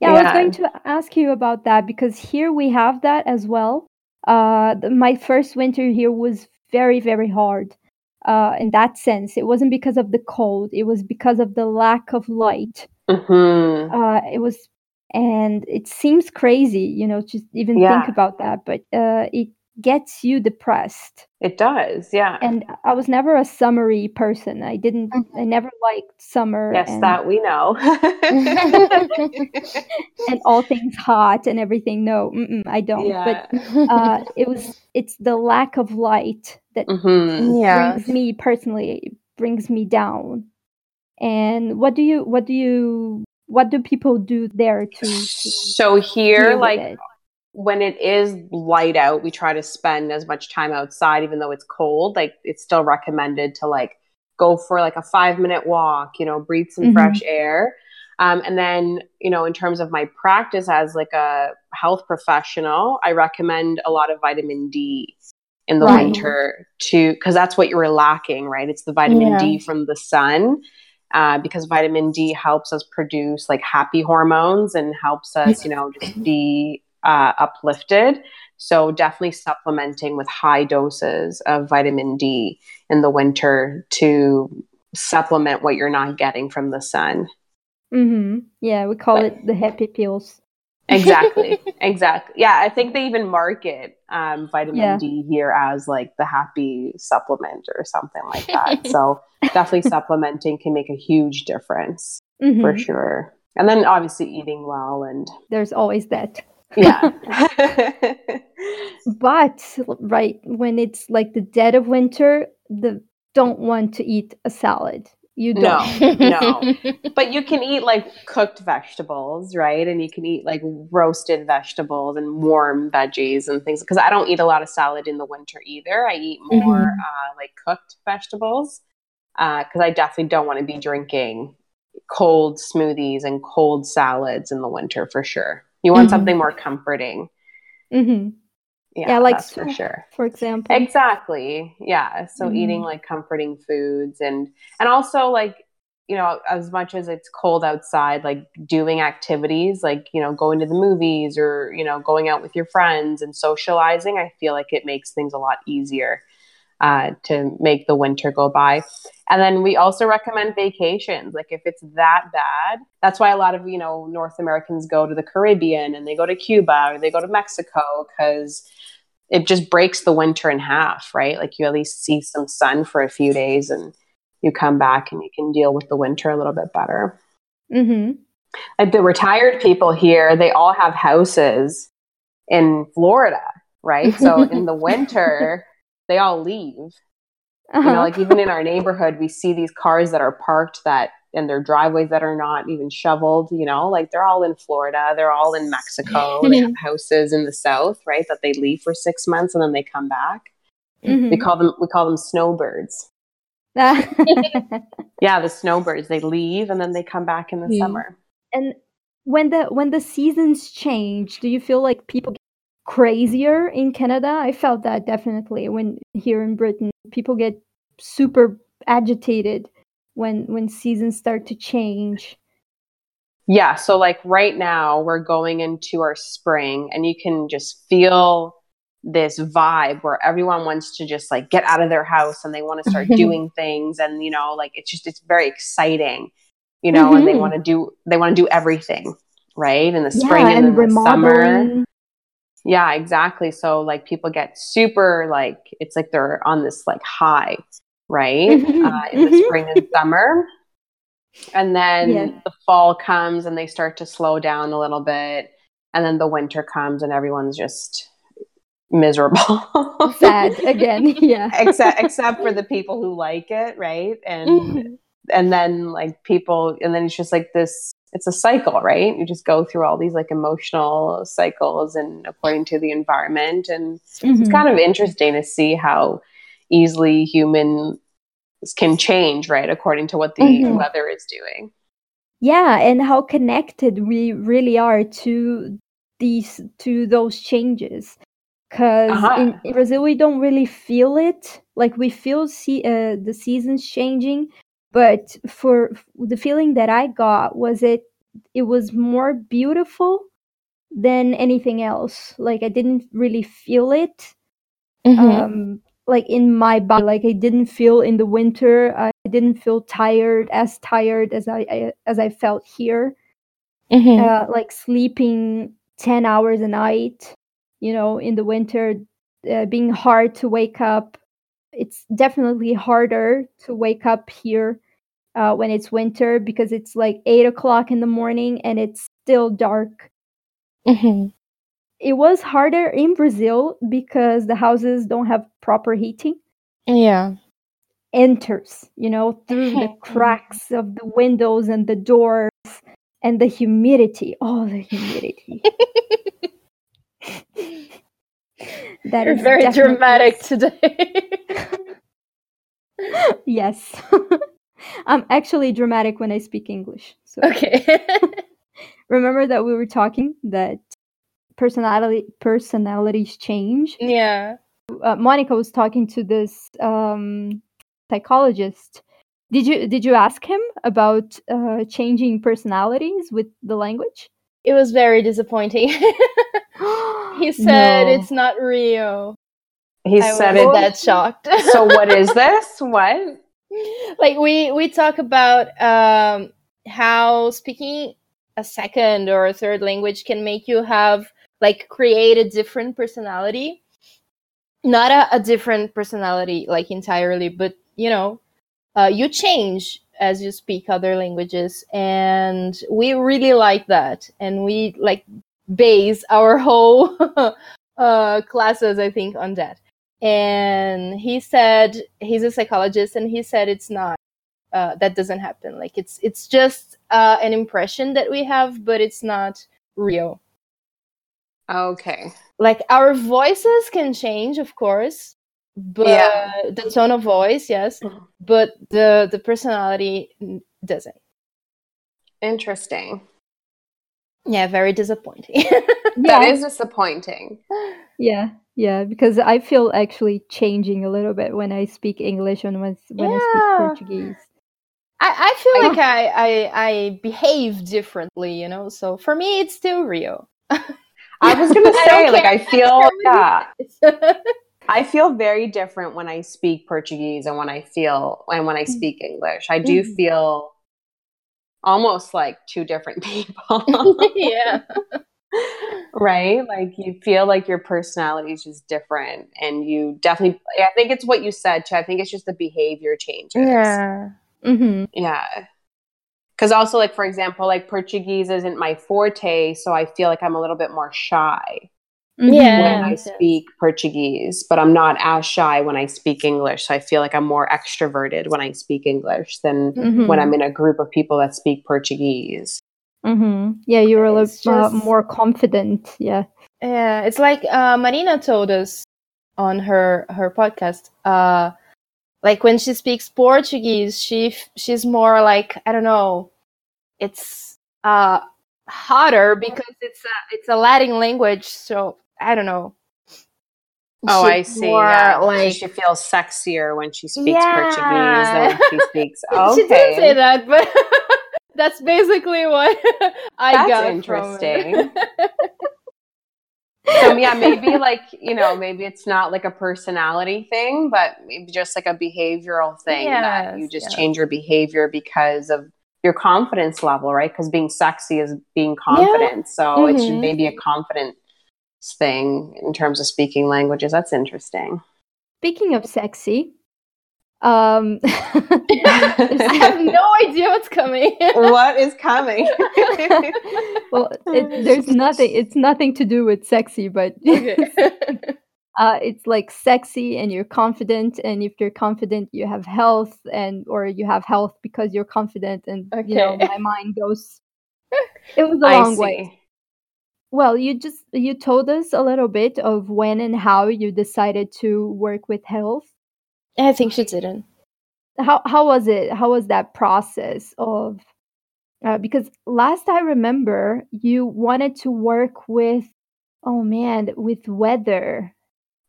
Yeah, I was going to ask you about that because here we have that as well. Uh, my first winter here was very, very hard. Uh, in that sense, it wasn't because of the cold; it was because of the lack of light. hmm Uh, it was, and it seems crazy, you know, just even Yeah. think about that. But uh, it gets you depressed. It does, yeah. And I was never a summery person. I didn't. I never liked summer. yes, and, that we know. and all things hot and everything. No, I don't. But uh, it was it's the lack of light that hmm yeah. brings me personally brings me down and what do you what do you what do people do there to, to So here, like it? When it is light out, we try to spend as much time outside, even though it's cold. Like it's still recommended to like go for like a five minute walk, you know, breathe some Mhm. fresh air. Um, and then, you know, in terms of my practice as like a health professional, I recommend a lot of vitamin D in the Right. winter to because that's what you're lacking, right? It's the vitamin D from the sun. Uh, because vitamin D helps us produce like happy hormones and helps us, you know, just be uh, uplifted. So definitely supplementing with high doses of vitamin D in the winter to supplement what you're not getting from the sun. Mm-hmm. yeah we call but- it the happy pills exactly exactly yeah i think they even market um, vitamin Yeah. d here as like the happy supplement or something like that so definitely supplementing can make a huge difference Mhm. for sure and then obviously eating well and There's always that. Yeah But right when it's like the dead of winter, the don't want to eat a salad. You no don't. no but you can eat like cooked vegetables right and you can eat like roasted vegetables and warm veggies and things because i don't eat a lot of salad in the winter either i eat more Mhm. uh, like cooked vegetables because i definitely don't want to be drinking cold smoothies and cold salads in the winter for sure you want Mhm. something more comforting Mm-hmm. yeah, Yeah, like for sure For example. Exactly. Yeah. So eating Mhm. like comforting foods and and also like you know as much as it's cold outside like doing activities like you know going to the movies or you know going out with your friends and socializing I feel like it makes things a lot easier uh, to make the winter go by. And then we also recommend vacations. Like if it's that bad, that's why a lot of you know North Americans go to the Caribbean and they go to Cuba or they go to Mexico because it just breaks the winter in half, right? Like you at least see some sun for a few days and you come back and you can deal with the winter a little bit better. Mm-hmm. Like the retired people here, they all have houses in Florida, right? So in the winter, they all leave. Uh-huh. You know, like even in our neighborhood, we see these cars that are parked that and their driveways that are not even shoveled, you know, like they're all in Florida, they're all in Mexico, they have houses in the south, right? That they leave for six months and then they come back. Mhm. We call them we call them snowbirds. Yeah, the snowbirds. They leave and then they come back in the summer. and when the when the seasons change, do you feel like people get crazier in Canada? I felt that definitely when here in Britain, people get super agitated when when seasons start to change. Yeah, so like right now we're going into our spring and you can just feel this vibe where everyone wants to just like get out of their house and they want to start doing things and you know like it's just it's very exciting you know and they Mhm. want to do they want to do everything right in the Yeah, spring and, and in the summer. Yeah exactly so like people get super like it's like they're on this like high right Mhm, uh, in the mhm. spring and summer and then Yeah. the fall comes and they start to slow down a little bit and then the winter comes and everyone's just miserable Sad again. Yeah. except except for the people who like it right and Mhm. and then like people and then it's just like this it's a cycle right you just go through all these like emotional cycles and according to the environment and it's Mhm. kind of interesting to see how easily humans can change right according to what the Mhm. weather is doing Yeah, and how connected we really are to these to those changes. Because Uh-huh. in, in Brazil we don't really feel it. Like we feel see, uh, the seasons changing, but for the feeling that I got was it it was more beautiful than anything else. Like I didn't really feel it. Mhm. Um, like in my body, like I didn't feel in the winter. I didn't feel tired as tired as I, I as I felt here Mhm. uh, like sleeping 10 hours a night you know in the winter uh, being hard to wake up it's definitely harder to wake up here uh, when it's winter because it's like 8 o'clock in the morning and it's still dark Mhm. it was harder in brazil because the houses don't have proper heating Yeah. enters you know through the cracks of the windows and the doors and the humidity oh the humidity That You're is very definitely- dramatic today. yes. I'm actually dramatic when I speak English. So okay. remember that we were talking that personality personalities change. yeah. Uh, Monica was talking to this um, psychologist. Did you did you ask him about uh, changing personalities with the language? It was very disappointing. he said No. it's not real. he I said it that shocked. so what is this what like we we talk about um how speaking a second or a third language can make you have like create a different personality not a, a different personality like entirely but you know uh, you change as you speak other languages and we really like that. And we like base our whole uh, classes i think on that. And he said he's a psychologist and he said it's not uh, that doesn't happen. Like it's it's just uh, an impression that we have but it's not real. Okay. like our voices can change of course but Yeah. the tone of voice yes Mhm. but the the personality doesn't Interesting. yeah very disappointing That Yeah. is disappointing. Yeah, yeah, because I feel actually changing a little bit when I speak English and when, when I speak Portuguese. I, I feel I- like I, I I behave differently, you know. So for me, it's still real. I was gonna say, don't like, I I feel, care what yeah, I feel very different when I speak Portuguese and when I feel and when I Mm. speak English. I do Mhm. feel almost like two different people, yeah, right? Like you feel like your personality is just different, and you definitely. I think it's what you said too. I think it's just the behavior changes. yeah, Mm-hmm. Yeah. Because also, like, for example, like Portuguese isn't my forte, so I feel like I'm a little bit more shy Yeah. when I speak Portuguese, but I'm not as shy when I speak English. So I feel like I'm more extroverted when I speak English than hmm when I'm in a group of people that speak Portuguese. Mm-hmm. Yeah, you're a It's little uh, just- more confident. Yeah. yeah. It's like uh, Marina told us on her her podcast. Uh, like when she speaks Portuguese, she f- she's more like I don't know. It's uh hotter because it's a it's a Latin language, so I don't know. Oh, I see. more yeah. Like she feels sexier when she speaks Yeah. Portuguese than when she speaks. Okay. she didn't say that, but that's basically what I That's got interesting. so yeah maybe like you know maybe it's not like a personality thing but maybe just like a behavioral thing that you just yes. change your behavior because of your confidence level right because being sexy is being confident so it's Mhm. maybe a confidence thing in terms of speaking languages that's interesting Speaking of sexy, um, I have no idea what's coming. what is coming well, it, there's nothing. It's nothing to do with sexy, but okay. uh, it's like sexy and you're confident, and if you're confident, you have health, and or you have health because you're confident, and you know my mind goes. It was a I long see. way. Well, you just you told us a little bit of when and how you decided to work with health. I think she didn't. How how was it? How was that process of? Uh, because last I remember, you wanted to work with. Oh man, with weather.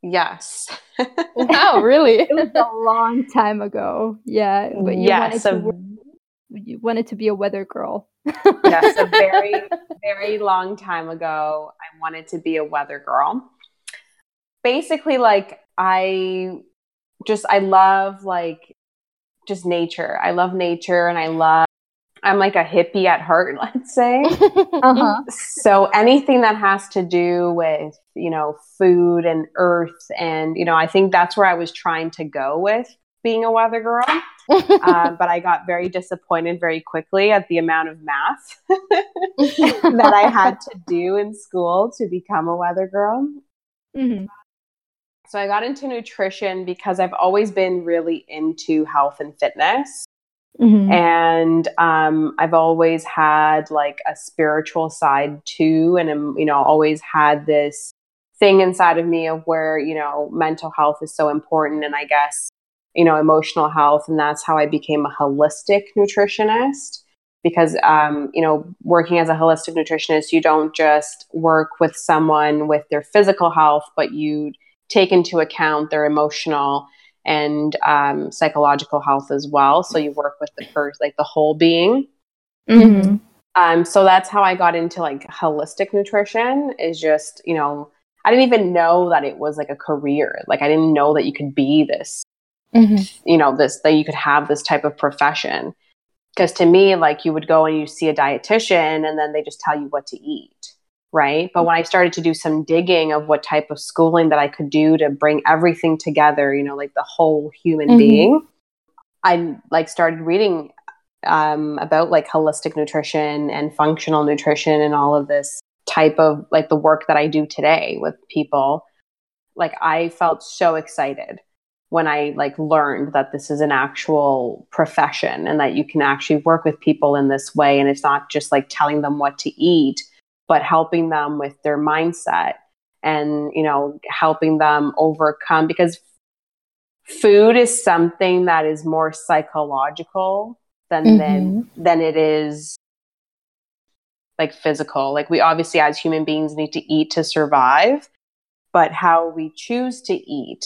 yes Wow, really? It was a long time ago. Yeah, but you yes wanted a, to work, you wanted to be a weather girl. yes a very very long time ago i wanted to be a weather girl basically like i just i love like just nature i love nature and i love i'm like a hippie at heart let's say Uh-huh. so anything that has to do with you know food and earth and you know i think that's where i was trying to go with being a weather girl um, but I got very disappointed very quickly at the amount of math that I had to do in school to become a weather girl. Mhm. So I got into nutrition because I've always been really into health and fitness. Mhm. And um, I've always had like a spiritual side too. And, um, you know, always had this thing inside of me of where, you know, mental health is so important. And I guess you know, emotional health. And that's how I became a holistic nutritionist. Because, um, you know, working as a holistic nutritionist, you don't just work with someone with their physical health, but you take into account their emotional and um, psychological health as well. So you work with the first, like the whole being. Mhm. Um, so that's how I got into like holistic nutrition is just, you know, I didn't even know that it was like a career. Like I didn't know that you could be this Mhm. you know this that you could have this type of profession because to me like you would go and you see a dietitian and then they just tell you what to eat right but when i started to do some digging of what type of schooling that i could do to bring everything together you know like the whole human mm-hmm. being i like started reading um, about like holistic nutrition and functional nutrition and all of this type of like the work that i do today with people like i felt so excited when I like learned that this is an actual profession and that you can actually work with people in this way and it's not just like telling them what to eat but helping them with their mindset and you know helping them overcome because food is something that is more psychological than mm-hmm. than than it is like physical like we obviously as human beings need to eat to survive but how we choose to eat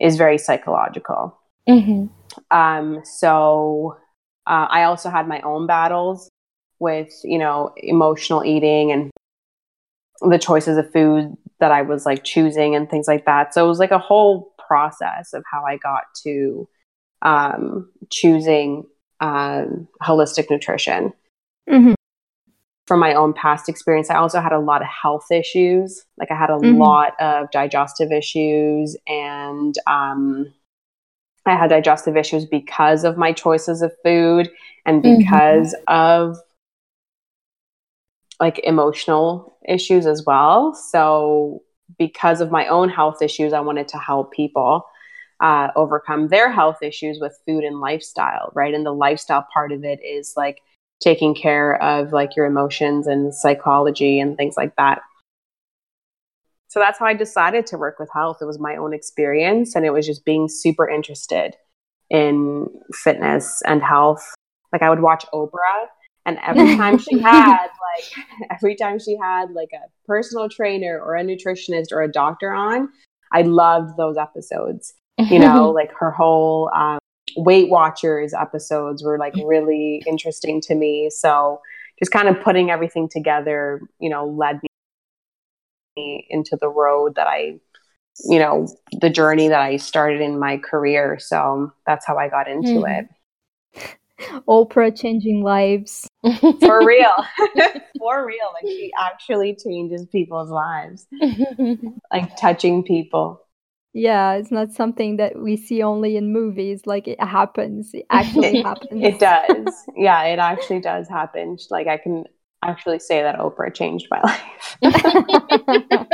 is very psychological. Mm-hmm. Um, so uh, I also had my own battles with, you know, emotional eating and the choices of food that I was like choosing and things like that. So it was like a whole process of how I got to um, choosing um, holistic nutrition. Mm-hmm from my own past experience, I also had a lot of health issues. Like I had a mm-hmm. lot of digestive issues, and um, I had digestive issues because of my choices of food and mm-hmm. because mm-hmm. of like emotional issues as well. So, because of my own health issues, I wanted to help people uh, overcome their health issues with food and lifestyle, right? And the lifestyle part of it is like taking care of like your emotions and psychology and things like that. So that's how I decided to work with health. It was my own experience and it was just being super interested in fitness and health. Like I would watch Oprah and every time she had like every time she had like a personal trainer or a nutritionist or a doctor on, I loved those episodes. You know, like her whole um, Weight Watchers episodes were like really interesting to me. So just kind of putting everything together, you know, led me into the road that I, you know, the journey that I started in my career. So that's how I got into mm. it. Oprah changing lives. For real. For real. Like she actually changes people's lives. like touching people yeah it's not something that we see only in movies like it happens it actually happens. it does. Yeah it actually does happen. Like i can actually say that oprah changed my life.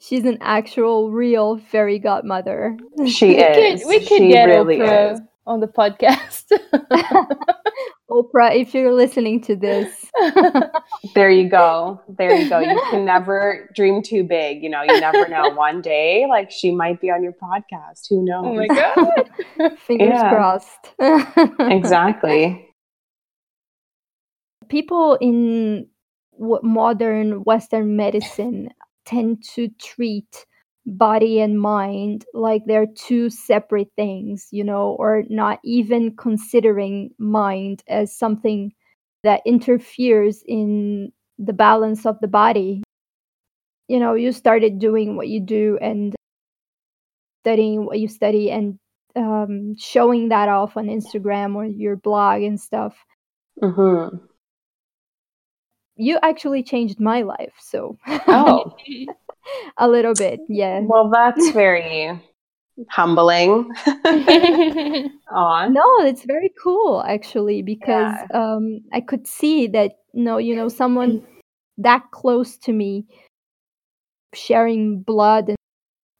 She's an actual real fairy godmother. She we is could, we could she get really oprah is. On the podcast Oprah, if you're listening to this. there you go. There you go. You can never dream too big. You know, you never know. One day, like she might be on your podcast. Who oh knows? Oh my God. Fingers crossed. exactly. People in modern Western medicine tend to treat body and mind like they're two separate things, you know, or not even considering mind as something that interferes in the balance of the body. You know, you started doing what you do and studying what you study and um, showing that off on Instagram or your blog and stuff. Mm-hmm. You actually changed my life, so. Oh. a little bit, yeah. Well, that's very humbling. Aw. No, it's very cool actually because yeah. um, I could see that no, you know, someone that close to me sharing blood and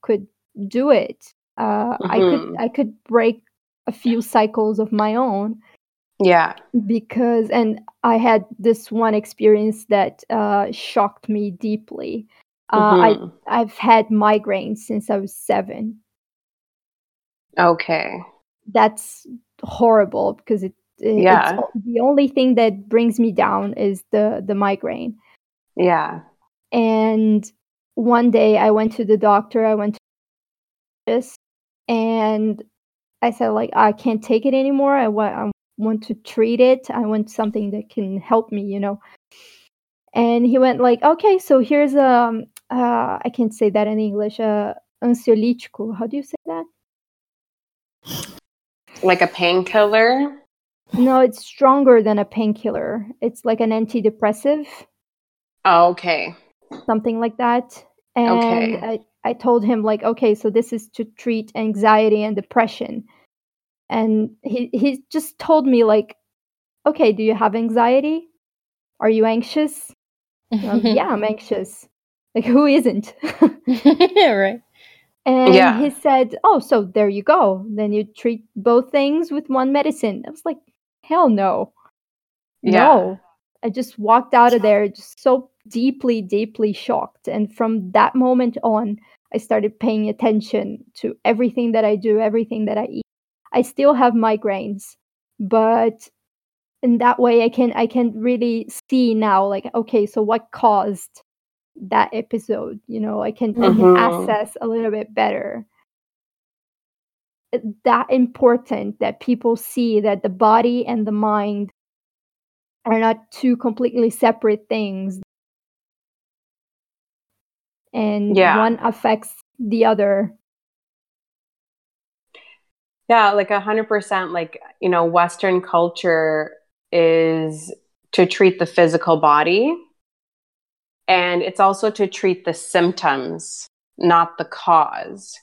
could do it. Uh, mm-hmm. I could mm-hmm. I could break a few cycles of my own. Yeah. Because and I had this one experience that uh, shocked me deeply. Uh, mm-hmm. I I've had migraines since I was seven. Okay. That's horrible because it, it yeah. the only thing that brings me down is the the migraine. Yeah. And one day I went to the doctor. I went to this, and I said like I can't take it anymore. I want I want to treat it. I want something that can help me. You know. And he went like, okay, so here's um uh, I can't say that in English. Uh, ansiolítico. How do you say that? Like a painkiller. No, it's stronger than a painkiller. It's like an antidepressive. Oh, okay. Something like that. And Okay. I, I told him like, okay, so this is to treat anxiety and depression. And he he just told me like, okay, do you have anxiety? Are you anxious? Um, yeah, I'm anxious. Like who isn't? right. And Yeah. he said, "Oh, so there you go. Then you treat both things with one medicine." I was like, "Hell no, Yeah. no!" I just walked out of there just so deeply, deeply shocked. And from that moment on, I started paying attention to everything that I do, everything that I eat. I still have migraines, but in that way, I can I can really see now, like, okay, so what caused that episode? You know, I can I can Mhm. assess a little bit better. That important that people see that the body and the mind are not two completely separate things, and Yeah. one affects the other. Yeah, like a hundred percent. Like you know, Western culture is to treat the physical body, and it's also to treat the symptoms, not the cause.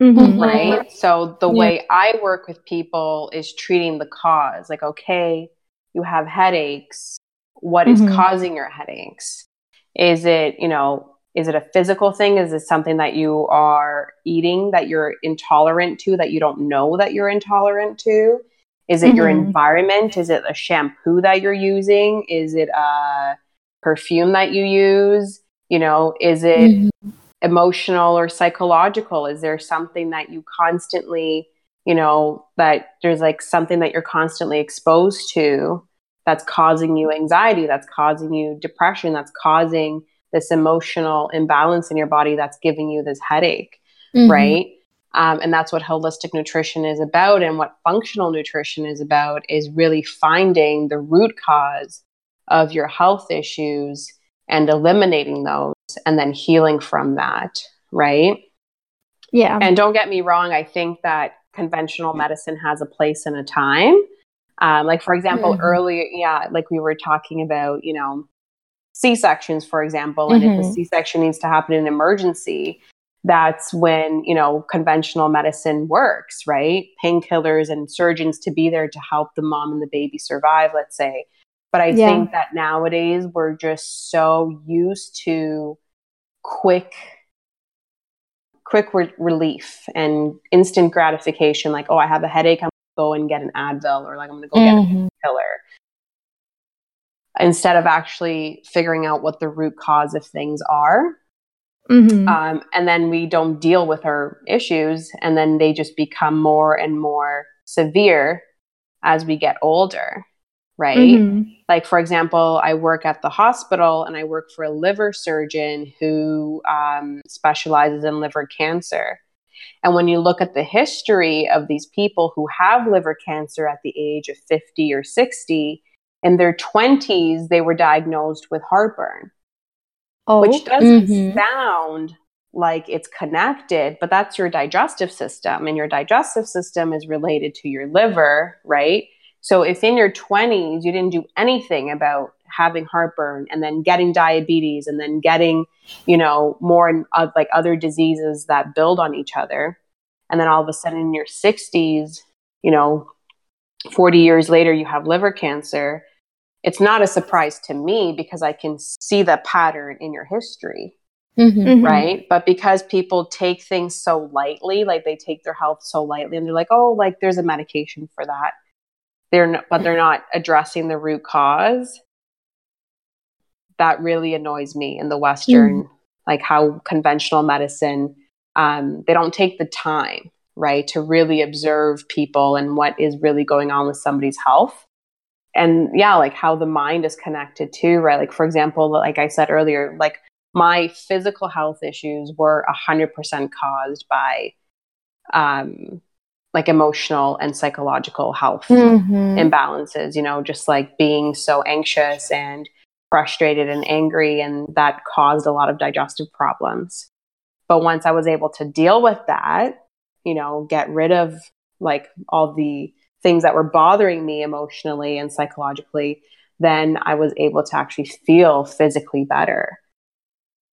Mhm. right? So the Yeah. way I work with people is treating the cause. Like, okay, you have headaches. What is Mhm. causing your headaches? Is it, you know, is it a physical thing? Is it something that you are eating that you're intolerant to that you don't know that you're intolerant to? Is it your Mhm. environment? Is it a shampoo that you're using? Is it a perfume that you use? You know, is it Mhm. emotional or psychological? Is there something that you constantly, you know, that there's like something that you're constantly exposed to that's causing you anxiety, that's causing you depression, that's causing this emotional imbalance in your body that's giving you this headache, Mhm. right? Um, and that's what holistic nutrition is about. And what functional nutrition is about is really finding the root cause of your health issues and eliminating those and then healing from that, right? Yeah. And don't get me wrong, I think that conventional medicine has a place and a time. Um, like, for example, Mhm. earlier, yeah, like we were talking about, you know, C sections, for example, and if a Mhm. C section needs to happen in emergency, that's when, you know, conventional medicine works, right? Painkillers and surgeons to be there to help the mom and the baby survive, let's say. But I Yeah. think that nowadays we're just so used to quick quick re- relief and instant gratification like oh i have a headache i'm going to go and get an advil or like i'm going to go get a Mhm. instead of actually figuring out what the root cause of things are Mhm. um, and then we don't deal with our issues and then they just become more and more severe as we get older right Mhm. like for example i work at the hospital and i work for a liver surgeon who um, specializes in liver cancer and when you look at the history of these people who have liver cancer at the age of 50 or 60 in their 20s they were diagnosed with heartburn Oh. which doesn't Mhm. sound like it's connected, but that's your digestive system, and your digestive system is related to your liver, right? So if in your 20s you didn't do anything about having heartburn and then getting diabetes and then getting, you know, more and uh, like other diseases that build on each other, and then all of a sudden in your 60s, you know, 40 years later you have liver cancer, it's not a surprise to me because I can see the pattern in your history, Mhm. Mhm. right? But because people take things so lightly, like they take their health so lightly, and they're like, "Oh, like there's a medication for that," they're not, but they're not addressing the root cause. That really annoys me in the Western, like how conventional medicine, um, they don't take the time, right, to really observe people and what is really going on with somebody's health. And yeah like how the mind is connected too right? Like for example like i said earlier like my physical health issues were 100% caused by um like emotional and psychological health Mhm. imbalances you know just like being so anxious and frustrated and angry and that caused a lot of digestive problems but once i was able to deal with that you know get rid of like all the things that were bothering me emotionally and psychologically, then I was able to actually feel physically better.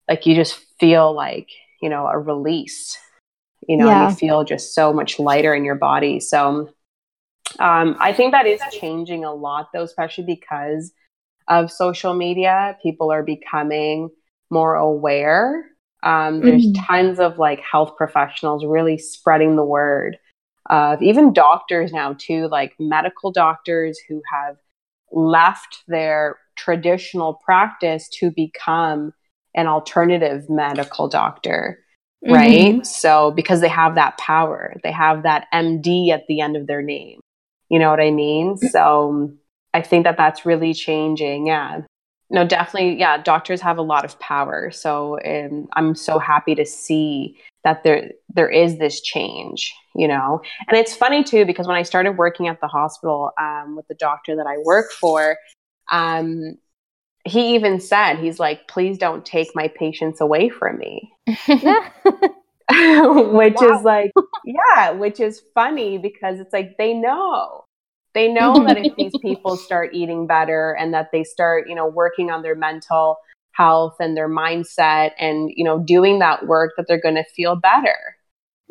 Like you just feel like, you know, a release, you know, yeah. you feel just so much lighter in your body. So um, I think that is changing a lot, though, especially because of social media. People are becoming more aware. Um, there's mm-hmm. tons of like health professionals really spreading the word of even doctors now too, like medical doctors who have left their traditional practice to become an alternative medical doctor. Mm-hmm. Right. So, because they have that power, they have that MD at the end of their name. You know what I mean? So, I think that that's really changing. Yeah. No, definitely. Yeah. Doctors have a lot of power. So, um, I'm so happy to see that there there is this change you know and it's funny too because when i started working at the hospital um, with the doctor that i work for um, he even said he's like please don't take my patients away from me. Which wow. is like yeah which is funny because it's like they know. They know that if these people start eating better and that they start you know working on their mental health and their mindset and you know doing that work that they're going to feel better.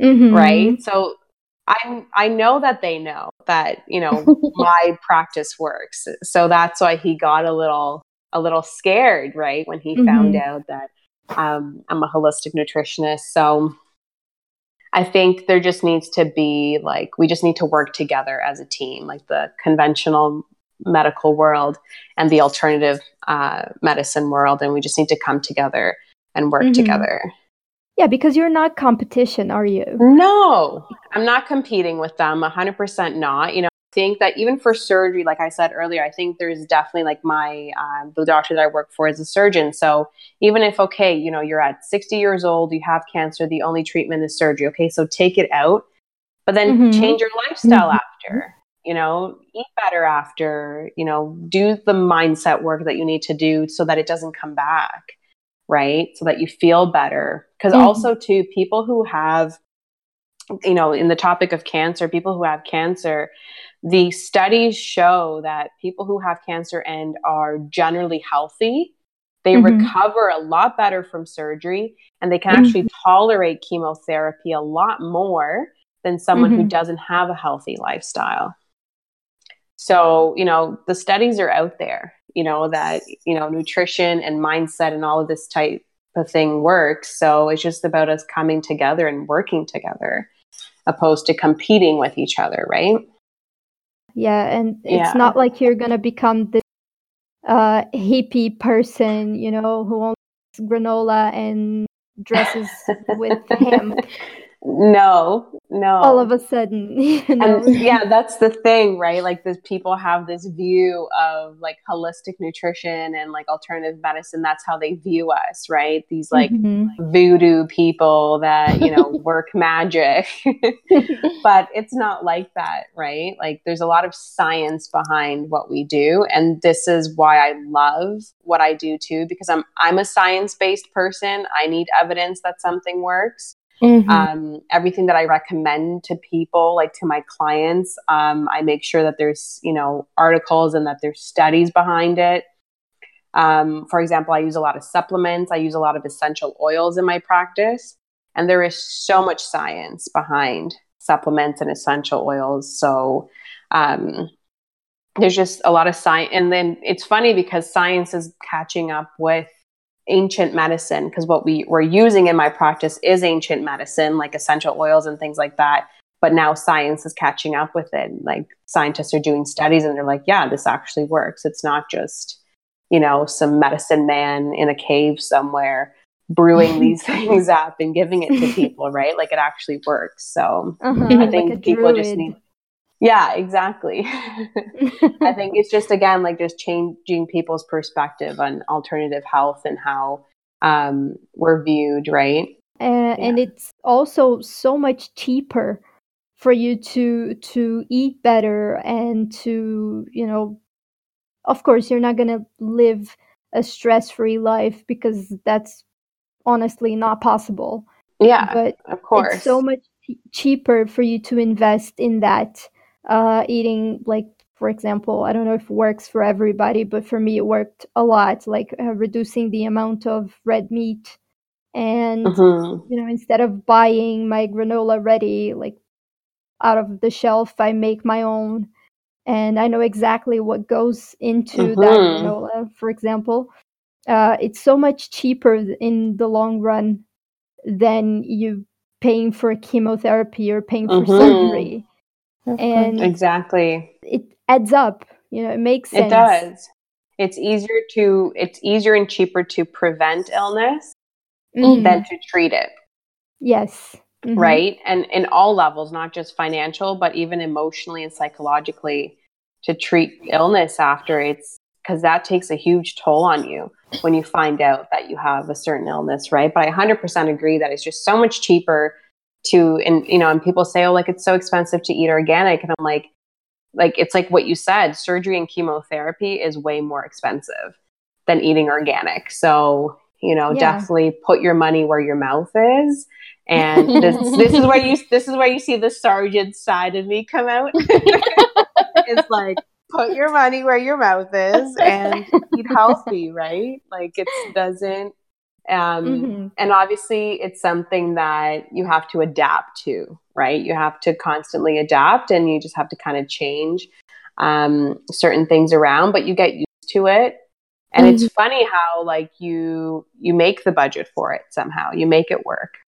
Mm-hmm. right? So i i know that they know that you know my practice works. So that's why he got a little a little scared right when he mm-hmm. found out that um, i'm a holistic nutritionist so I think there just needs to be like we just need to work together as a team, like the conventional medical world and the alternative uh, medicine world, and we just need to come together and work mm-hmm. together. Yeah, because you're not competition, are you? No, I'm not competing with them. 100% not. You know, think that even for surgery, like I said earlier, I think there's definitely like my um, the doctor that I work for is a surgeon. So even if okay, you know, you're at 60 years old, you have cancer, the only treatment is surgery. Okay, so take it out, but then mm-hmm. change your lifestyle mm-hmm. after you know, eat better after, you know, do the mindset work that you need to do so that it doesn't come back, right? So that you feel better. Because mm-hmm. also, too, people who have, you know, in the topic of cancer, people who have cancer, the studies show that people who have cancer and are generally healthy, they mm-hmm. recover a lot better from surgery and they can mm-hmm. actually tolerate chemotherapy a lot more than someone who mm-hmm. doesn't have a healthy lifestyle. So, you know, the studies are out there, you know, that, you know, nutrition and mindset and all of this type of thing works. So it's just about us coming together and working together opposed to competing with each other, right? Yeah, and it's yeah. not like you're gonna become this uh, hippie person, you know, who owns granola and dresses with him. No, no. All of a sudden, you know? and yeah, that's the thing, right? Like, this people have this view of like holistic nutrition and like alternative medicine. That's how they view us, right? These like mm-hmm. voodoo people that you know work magic, but it's not like that, right? Like, there's a lot of science behind what we do, and this is why I love what I do too, because I'm I'm a science based person. I need evidence that something works Mm-hmm. Um, everything that I recommend to people, like to my clients, um, I make sure that there's, you know, articles and that there's studies behind it. Um, for example, I use a lot of supplements, I use a lot of essential oils in my practice, and there is so much science behind supplements and essential oils. So, um, there's just a lot of science. And then it's funny because science is catching up with ancient medicine because what we were using in my practice is ancient medicine like essential oils and things like that. But now science is catching up with it. Like scientists are doing studies and they're like yeah this actually works. It's not just you know some medicine man in a cave somewhere brewing these things up and giving it to people right? Like it actually works. So uh-huh, i think like people druid. just need yeah, exactly. I think it's just again like just changing people's perspective on alternative health and how um, we're viewed, right? Uh, yeah. And it's also so much cheaper for you to to eat better and to you know, of course, you're not gonna live a stress-free life because that's honestly not possible. Yeah, but of course, it's so much cheaper for you to invest in that uh, eating like for example i don't know if it works for everybody but for me it worked a lot like uh, reducing the amount of red meat and Mhm. you know instead of buying my granola ready like out of the shelf i make my own and i know exactly what goes into that Mhm. granola for example uh, it's so much cheaper in the long run than you paying for chemotherapy or paying for Mhm. surgery. And Exactly. it adds up you know it makes sense It does. It's easier to it's easier and cheaper to prevent illness Mhm. than to treat it, yes Mhm. right? And in all levels, not just financial, but even emotionally and psychologically to treat illness after it's because that takes a huge toll on you when you find out that you have a certain illness, right? But I 100% agree that it's just so much cheaper to and you know, and people say oh like it's so expensive to eat organic and I'm like like it's like what you said, surgery and chemotherapy is way more expensive than eating organic. So, you know, Yeah. definitely put your money where your mouth is. And this this is where you this is where you see the sergeant side of me come out. it's like put your money where your mouth is and eat healthy, right? Like it doesn't um Mhm. and obviously it's something that you have to adapt to right? You have to constantly adapt and you just have to kind of change um, certain things around but you get used to it. And it's funny how like you you make the budget for it somehow. You make it work.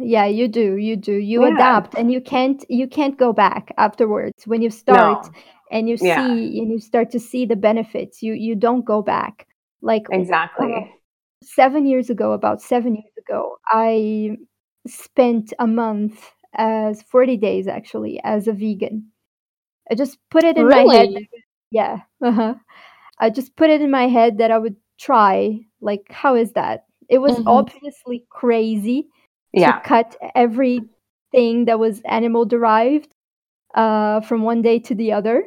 Yeah you do you do. You Yeah. adapt and you can't you can't go back afterwards. When you start no and you Yeah. see and you start to see the benefits you you don't go back. Like exactly seven years ago, about seven years ago, I spent a month as 40 days actually as a vegan. I just put it in my head. Really? Yeah. Uh-huh. I just put it in my head that I would try. Like, how is that? It was Mhm. obviously crazy yeah to cut everything that was animal derived uh, from one day to the other.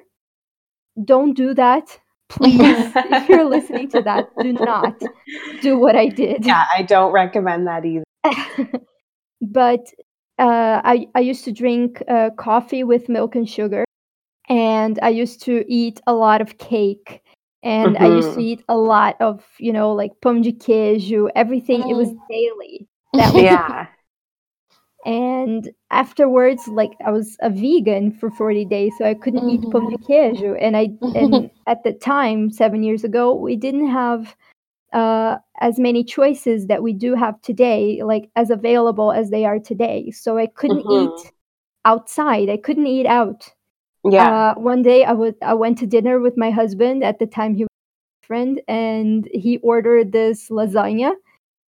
Don't do that. Please, if you're listening to that, do not do what I did. yeah i don't recommend that either but uh, I, I used to drink uh, coffee with milk and sugar, and I used to eat a lot of cake, and I used to Mhm. eat a lot of, you know, like pão de queijo, everything. It was Mm. daily. Yeah and afterwards, like I was a vegan for 40 days, so I couldn't eat pão de queijo. And I and at the time, seven years ago, we didn't have uh, as many choices that we do have today, like as available as they are today. So I couldn't Mhm. eat outside. I couldn't eat out. yeah Uh, one day I would I went to dinner with my husband. At the time, he was my friend, and he ordered this lasagna.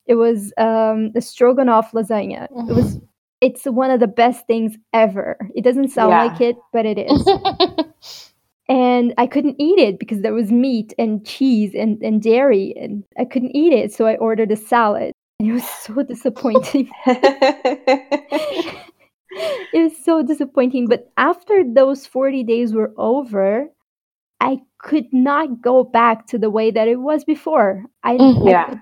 It was um, a stroganoff lasagna. It was. It's one of the best things ever. It doesn't sound Yeah. like it, but it is. and I couldn't eat it because there was meat and cheese and, and dairy, and I couldn't eat it. So I ordered a salad. And it was so disappointing. it was so disappointing. But after those 40 days were over, I could not go back to the way that it was before. I. Mm, I Yeah. could-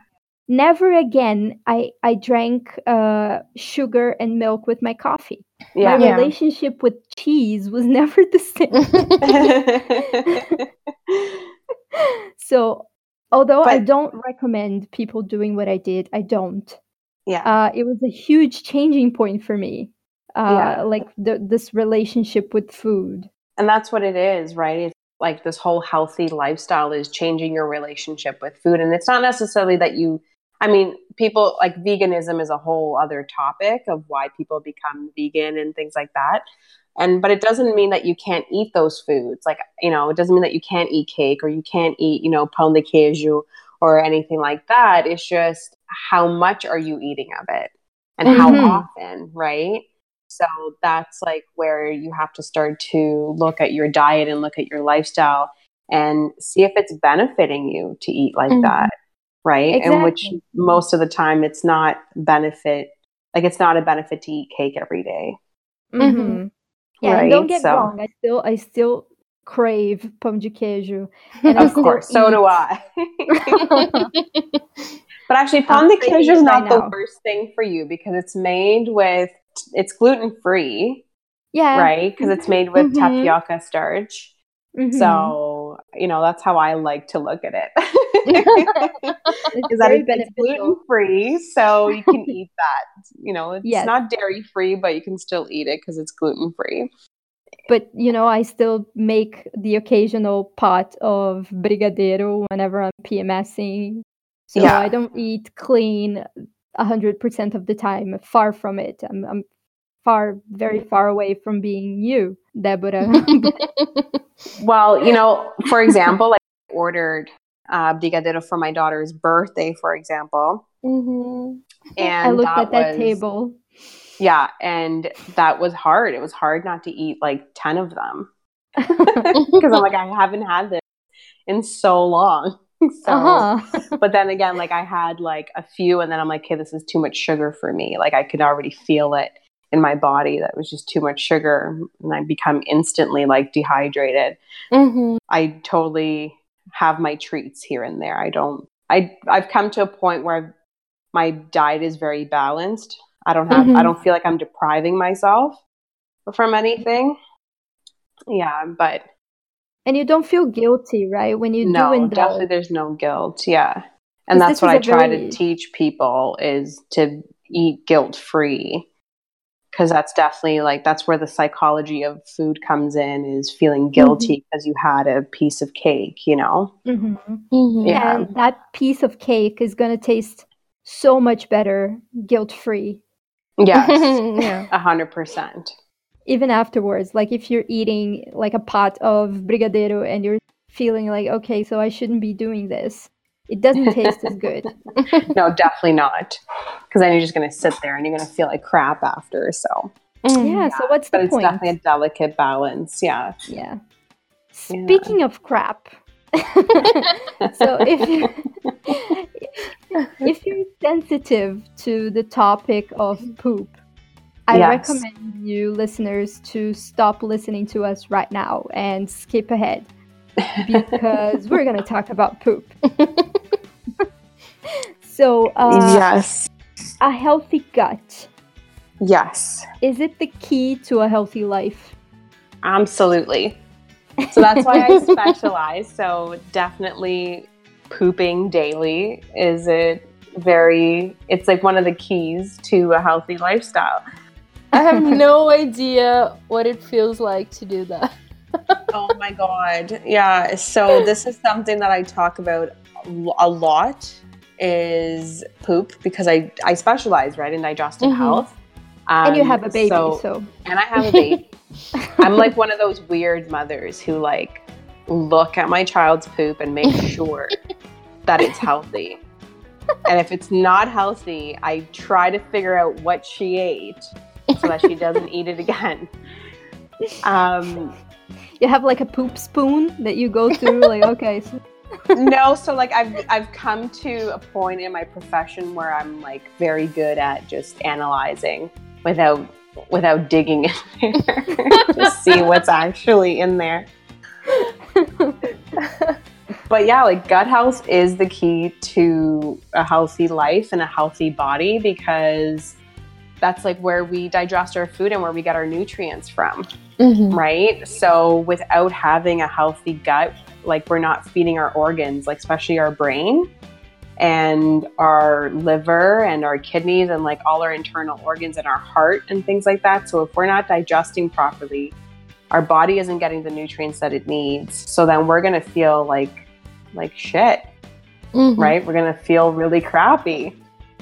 never again I, I drank uh, sugar and milk with my coffee. yeah My Yeah. relationship with cheese was never the same. So, although I don't recommend people doing what I did, I don't. yeah Uh, it was a huge changing point for me. Uh, Yeah. Like the, this relationship with food. And that's what it is, right? It's like this whole healthy lifestyle is changing your relationship with food. And it's not necessarily that you, I mean, people like veganism is a whole other topic of why people become vegan and things like that. And, but it doesn't mean that you can't eat those foods. Like, you know, it doesn't mean that you can't eat cake or you can't eat, you know, pão de queijo or anything like that. It's just how much are you eating of it and how Mhm. often, right? So that's like where you have to start to look at your diet and look at your lifestyle and see if it's benefiting you to eat like Mhm. that, right? And which most of the time it's not benefit, like it's not a benefit to eat cake every day. Mhm. Mhm. Yeah, and Right, don't get so- wrong. I still, I still crave pão de queijo, and Of still course, so do I. but actually, I'm pão de queijo is not right the now. worst thing for you because it's made with, it's gluten free Yeah. right? Because it's made with Mhm. tapioca starch. Mhm. So, you know, that's how I like to look at it. it's Is that very it- it's gluten free, so you can eat that. You know, it's Yes. not dairy free, but you can still eat it because it's gluten free. But you know, I still make the occasional pot of brigadeiro whenever I'm PMSing. So Yeah. I don't eat clean a hundred percent of the time. Far from it. I'm, I'm far, very far away from being you, Deborah. Well, you know, for example, like I ordered uh, brigadeiro for my daughter's birthday, for example, Mhm. and I looked that at that was- table. Yeah, and that was hard. It was hard not to eat like ten of them because I'm like I haven't had this in so long. so, uh-huh. but then again, like I had like a few, and then I'm like, okay, this is too much sugar for me. Like I could already feel it in my body that was just too much sugar, and I become instantly like dehydrated. Mhm. I totally have my treats here and there. I don't. I I've come to a point where I've, my diet is very balanced. I don't have. I Mhm. don't feel like I'm depriving myself from anything. Yeah, but and you don't feel guilty, right? When you do no, indulge. definitely there's no guilt. Yeah, and that's what I try very- to teach people is to eat guilt free. Because that's definitely like that's where the psychology of food comes in is feeling guilty because you had a piece of cake, you know? Mhm. Mhm. Yeah. And that piece of cake is going to taste so much better guilt free. Yes. yeah. A hundred percent. even afterwards like if you're eating like a pot of brigadeiro and you're feeling like okay so i shouldn't be doing this it doesn't taste as good No, definitely not. Because then you're just gonna sit there and you're gonna feel like crap after. So, Mhm. yeah so what's but the it's point definitely a delicate balance. Yeah. yeah Yeah. speaking of crap so if you if you're sensitive to the topic of poop I Yes. recommend you listeners to stop listening to us right now and skip ahead because we're going to talk about poop. so, uh, yes. a healthy gut Yes. is it the key to a healthy life? Absolutely. So that's why I specialize. So definitely pooping daily is it very it's like one of the keys to a healthy lifestyle. I have no idea what it feels like to do that. Oh my god. Yeah, so this is something that I talk about a lot is poop because I I specialize right in digestive Mhm. health. and you Um, have a baby, so- so, and I have a baby. I'm like one of those weird mothers who like look at my child's poop and make sure that it's healthy. And if it's not healthy, I try to figure out what she ate so that she doesn't eat it again. Um, you have like a poop spoon that you go through, like, okay, so no, so like I've I've come to a point in my profession where I'm like very good at just analyzing without without digging in there to see what's actually in there. but yeah, like gut health is the key to a healthy life and a healthy body because that's like where we digest our food and where we get our nutrients from Mhm. right? So without having a healthy gut, like we're not feeding our organs, like especially our brain and our liver and our kidneys and like all our internal organs and our heart and things like that. So if we're not digesting properly, our body isn't getting the nutrients that it needs. So then we're going to feel like like shit, Mhm. right? We're going to feel really crappy.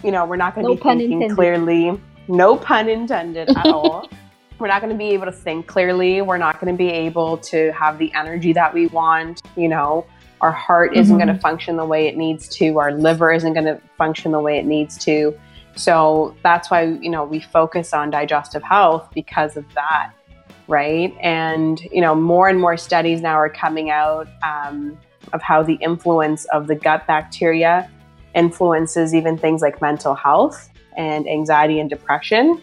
You know, we're not going to No be thinking intended. clearly. No pun intended at all we're not going to be able to think clearly. We're not going to be able to have the energy that we want. You know, our heart isn't going to function the way it needs to. Our liver isn't going to function the way it needs to. So that's why, you know, we focus on digestive health because of that. Right. And, you know, more and more studies now are coming out um, of how the influence of the gut bacteria influences even things like mental health and anxiety and depression.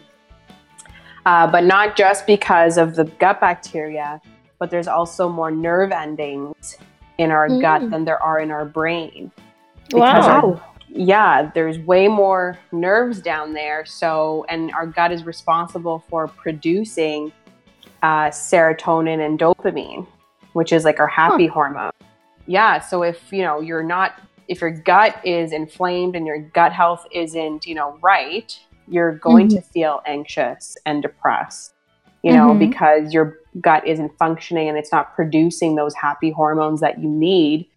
Uh, but not just because of the gut bacteria, but there's also more nerve endings in our gut Mm. than there are in our brain. Because Wow. our- yeah, there's way more nerves down there. So, and our gut is responsible for producing uh, serotonin and dopamine, which is like our happy huh. hormone. Yeah. So if you know you're not, if your gut is inflamed and your gut health isn't, you know, right, you're going mm-hmm. to feel anxious and depressed. You know, mm-hmm. because your gut isn't functioning and it's not producing those happy hormones that you need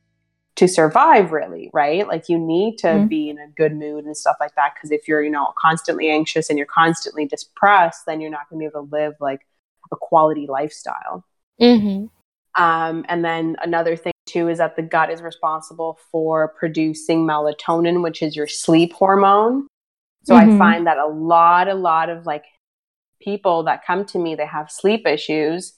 to survive really right like you need to mm-hmm. be in a good mood and stuff like that because if you're you know constantly anxious and you're constantly depressed then you're not going to be able to live like a quality lifestyle mm-hmm. um, and then another thing too is that the gut is responsible for producing melatonin which is your sleep hormone so mm-hmm. i find that a lot a lot of like people that come to me they have sleep issues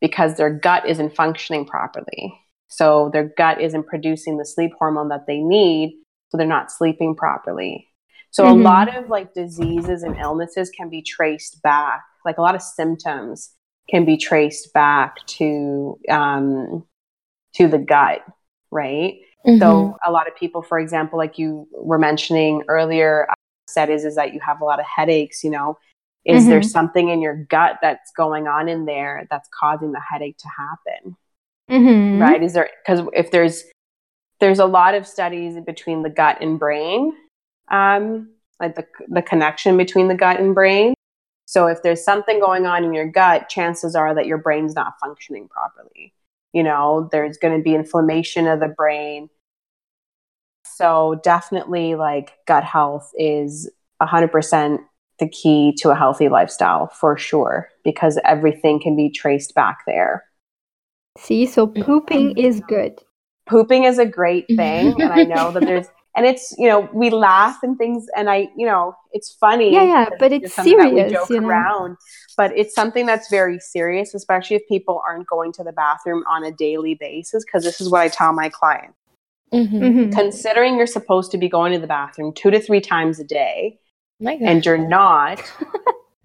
because their gut isn't functioning properly so their gut isn't producing the sleep hormone that they need. So they're not sleeping properly. So mm-hmm. a lot of like diseases and illnesses can be traced back. Like a lot of symptoms can be traced back to um, to the gut, right? Mm-hmm. So a lot of people, for example, like you were mentioning earlier, said is is that you have a lot of headaches. You know, is mm-hmm. there something in your gut that's going on in there that's causing the headache to happen? mm-hmm. right? Is there because if there's there's a lot of studies between the gut and brain, um, like the the connection between the gut and brain. So if there's something going on in your gut, chances are that your brain's not functioning properly. You know, there's going to be inflammation of the brain. So definitely, like gut health is 100% the key to a healthy lifestyle for sure, because everything can be traced back there. See, so mm. pooping is good. Pooping is a great thing. and I know that there's, and it's, you know, we laugh and things, and I, you know, it's funny. Yeah, yeah, but it's, serious. joke you know? around, but it's something that's very serious, especially if people aren't going to the bathroom on a daily basis. Because this is what I tell my clients. Mm-hmm. Mm-hmm. Considering you're supposed to be going to the bathroom two to three times a day, and you're not,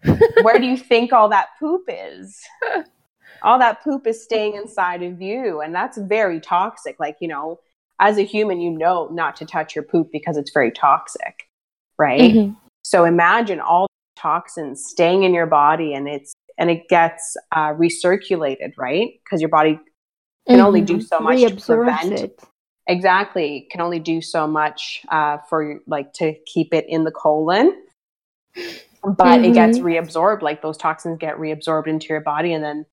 where do you think all that poop is? all that poop is staying inside of you and that's very toxic like you know as a human you know not to touch your poop because it's very toxic right mm-hmm. so imagine all toxins staying in your body and it's and it gets uh, recirculated right because your body can mm-hmm. only do mm-hmm. so much to prevent it. Exactly can only do so much uh, for like to keep it in the colon but mm-hmm. it gets mm-hmm. reabsorbed like those toxins get reabsorbed into your body and then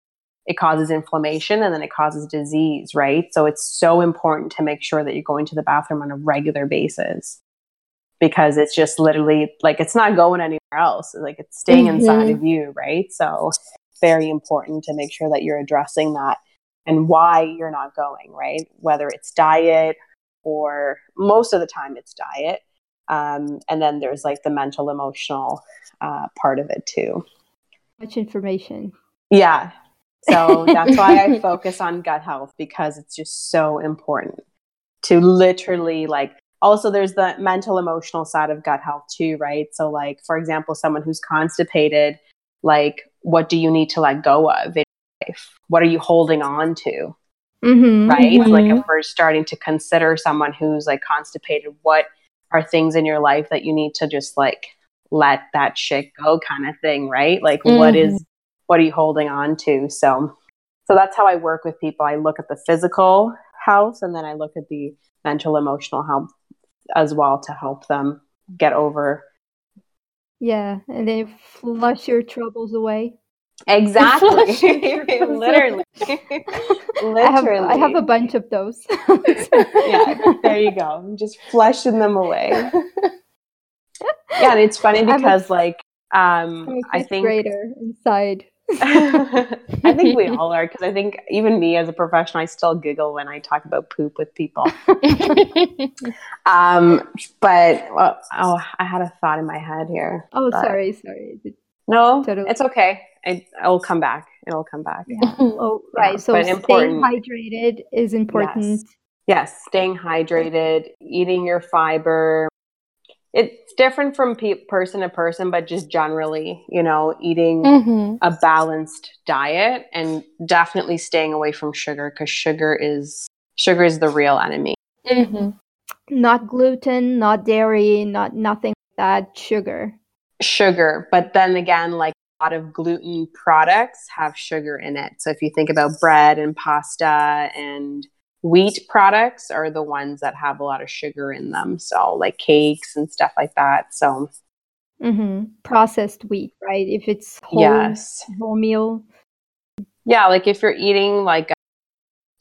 it causes inflammation and then it causes disease, right? So it's so important to make sure that you're going to the bathroom on a regular basis because it's just literally like it's not going anywhere else. Like it's staying mm-hmm. inside of you, right? So very important to make sure that you're addressing that and why you're not going, right? Whether it's diet or most of the time it's diet. Um, and then there's like the mental emotional uh, part of it too. Much information. Yeah, so that's why I focus on gut health because it's just so important to literally like also there's the mental emotional side of gut health too, right? So like for example, someone who's constipated, like what do you need to let go of life? What are you holding on to? Mm-hmm, right? Mm-hmm. Like if we're starting to consider someone who's like constipated, what are things in your life that you need to just like let that shit go kind of thing, right? Like mm-hmm. what is what are you holding on to so so that's how i work with people i look at the physical health and then i look at the mental emotional health as well to help them get over yeah and then flush your troubles away exactly literally literally I have, I have a bunch of those yeah there you go I'm just flushing them away yeah and it's funny because like um i think greater inside I think we all are because I think even me as a professional, I still giggle when I talk about poop with people. um, but well, oh, I had a thought in my head here. Oh, sorry, sorry. No, totally. it's okay. It, will come back. It'll come back. Yeah. oh, right. Yeah, so staying important. hydrated is important. Yes. yes, staying hydrated, eating your fiber, it's different from pe- person to person but just generally you know eating mm-hmm. a balanced diet and definitely staying away from sugar because sugar is sugar is the real enemy mm-hmm. not gluten not dairy not nothing like that sugar sugar but then again like lot of gluten products have sugar in it. So if you think about bread and pasta and wheat products are the ones that have a lot of sugar in them. So like cakes and stuff like that. So mm-hmm. processed wheat, right? If it's whole, yes. whole meal. Yeah, like if you're eating like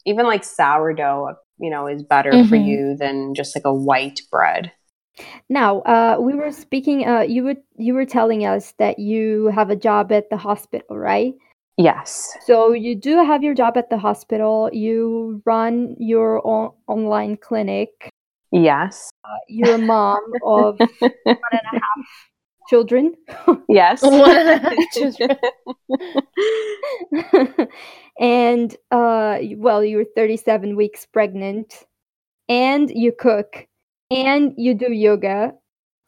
even like sourdough, you know, is better for Mhm. you than just like a white bread. Now, uh, we were speaking. Uh, you were you were telling us that you have a job at the hospital, right? Yes. So you do have your job at the hospital. You run your own online clinic. Yes. Uh, you're a mom of one and a half children, yes. Children. and uh, well, you're 37 weeks pregnant, and you cook, and you do yoga.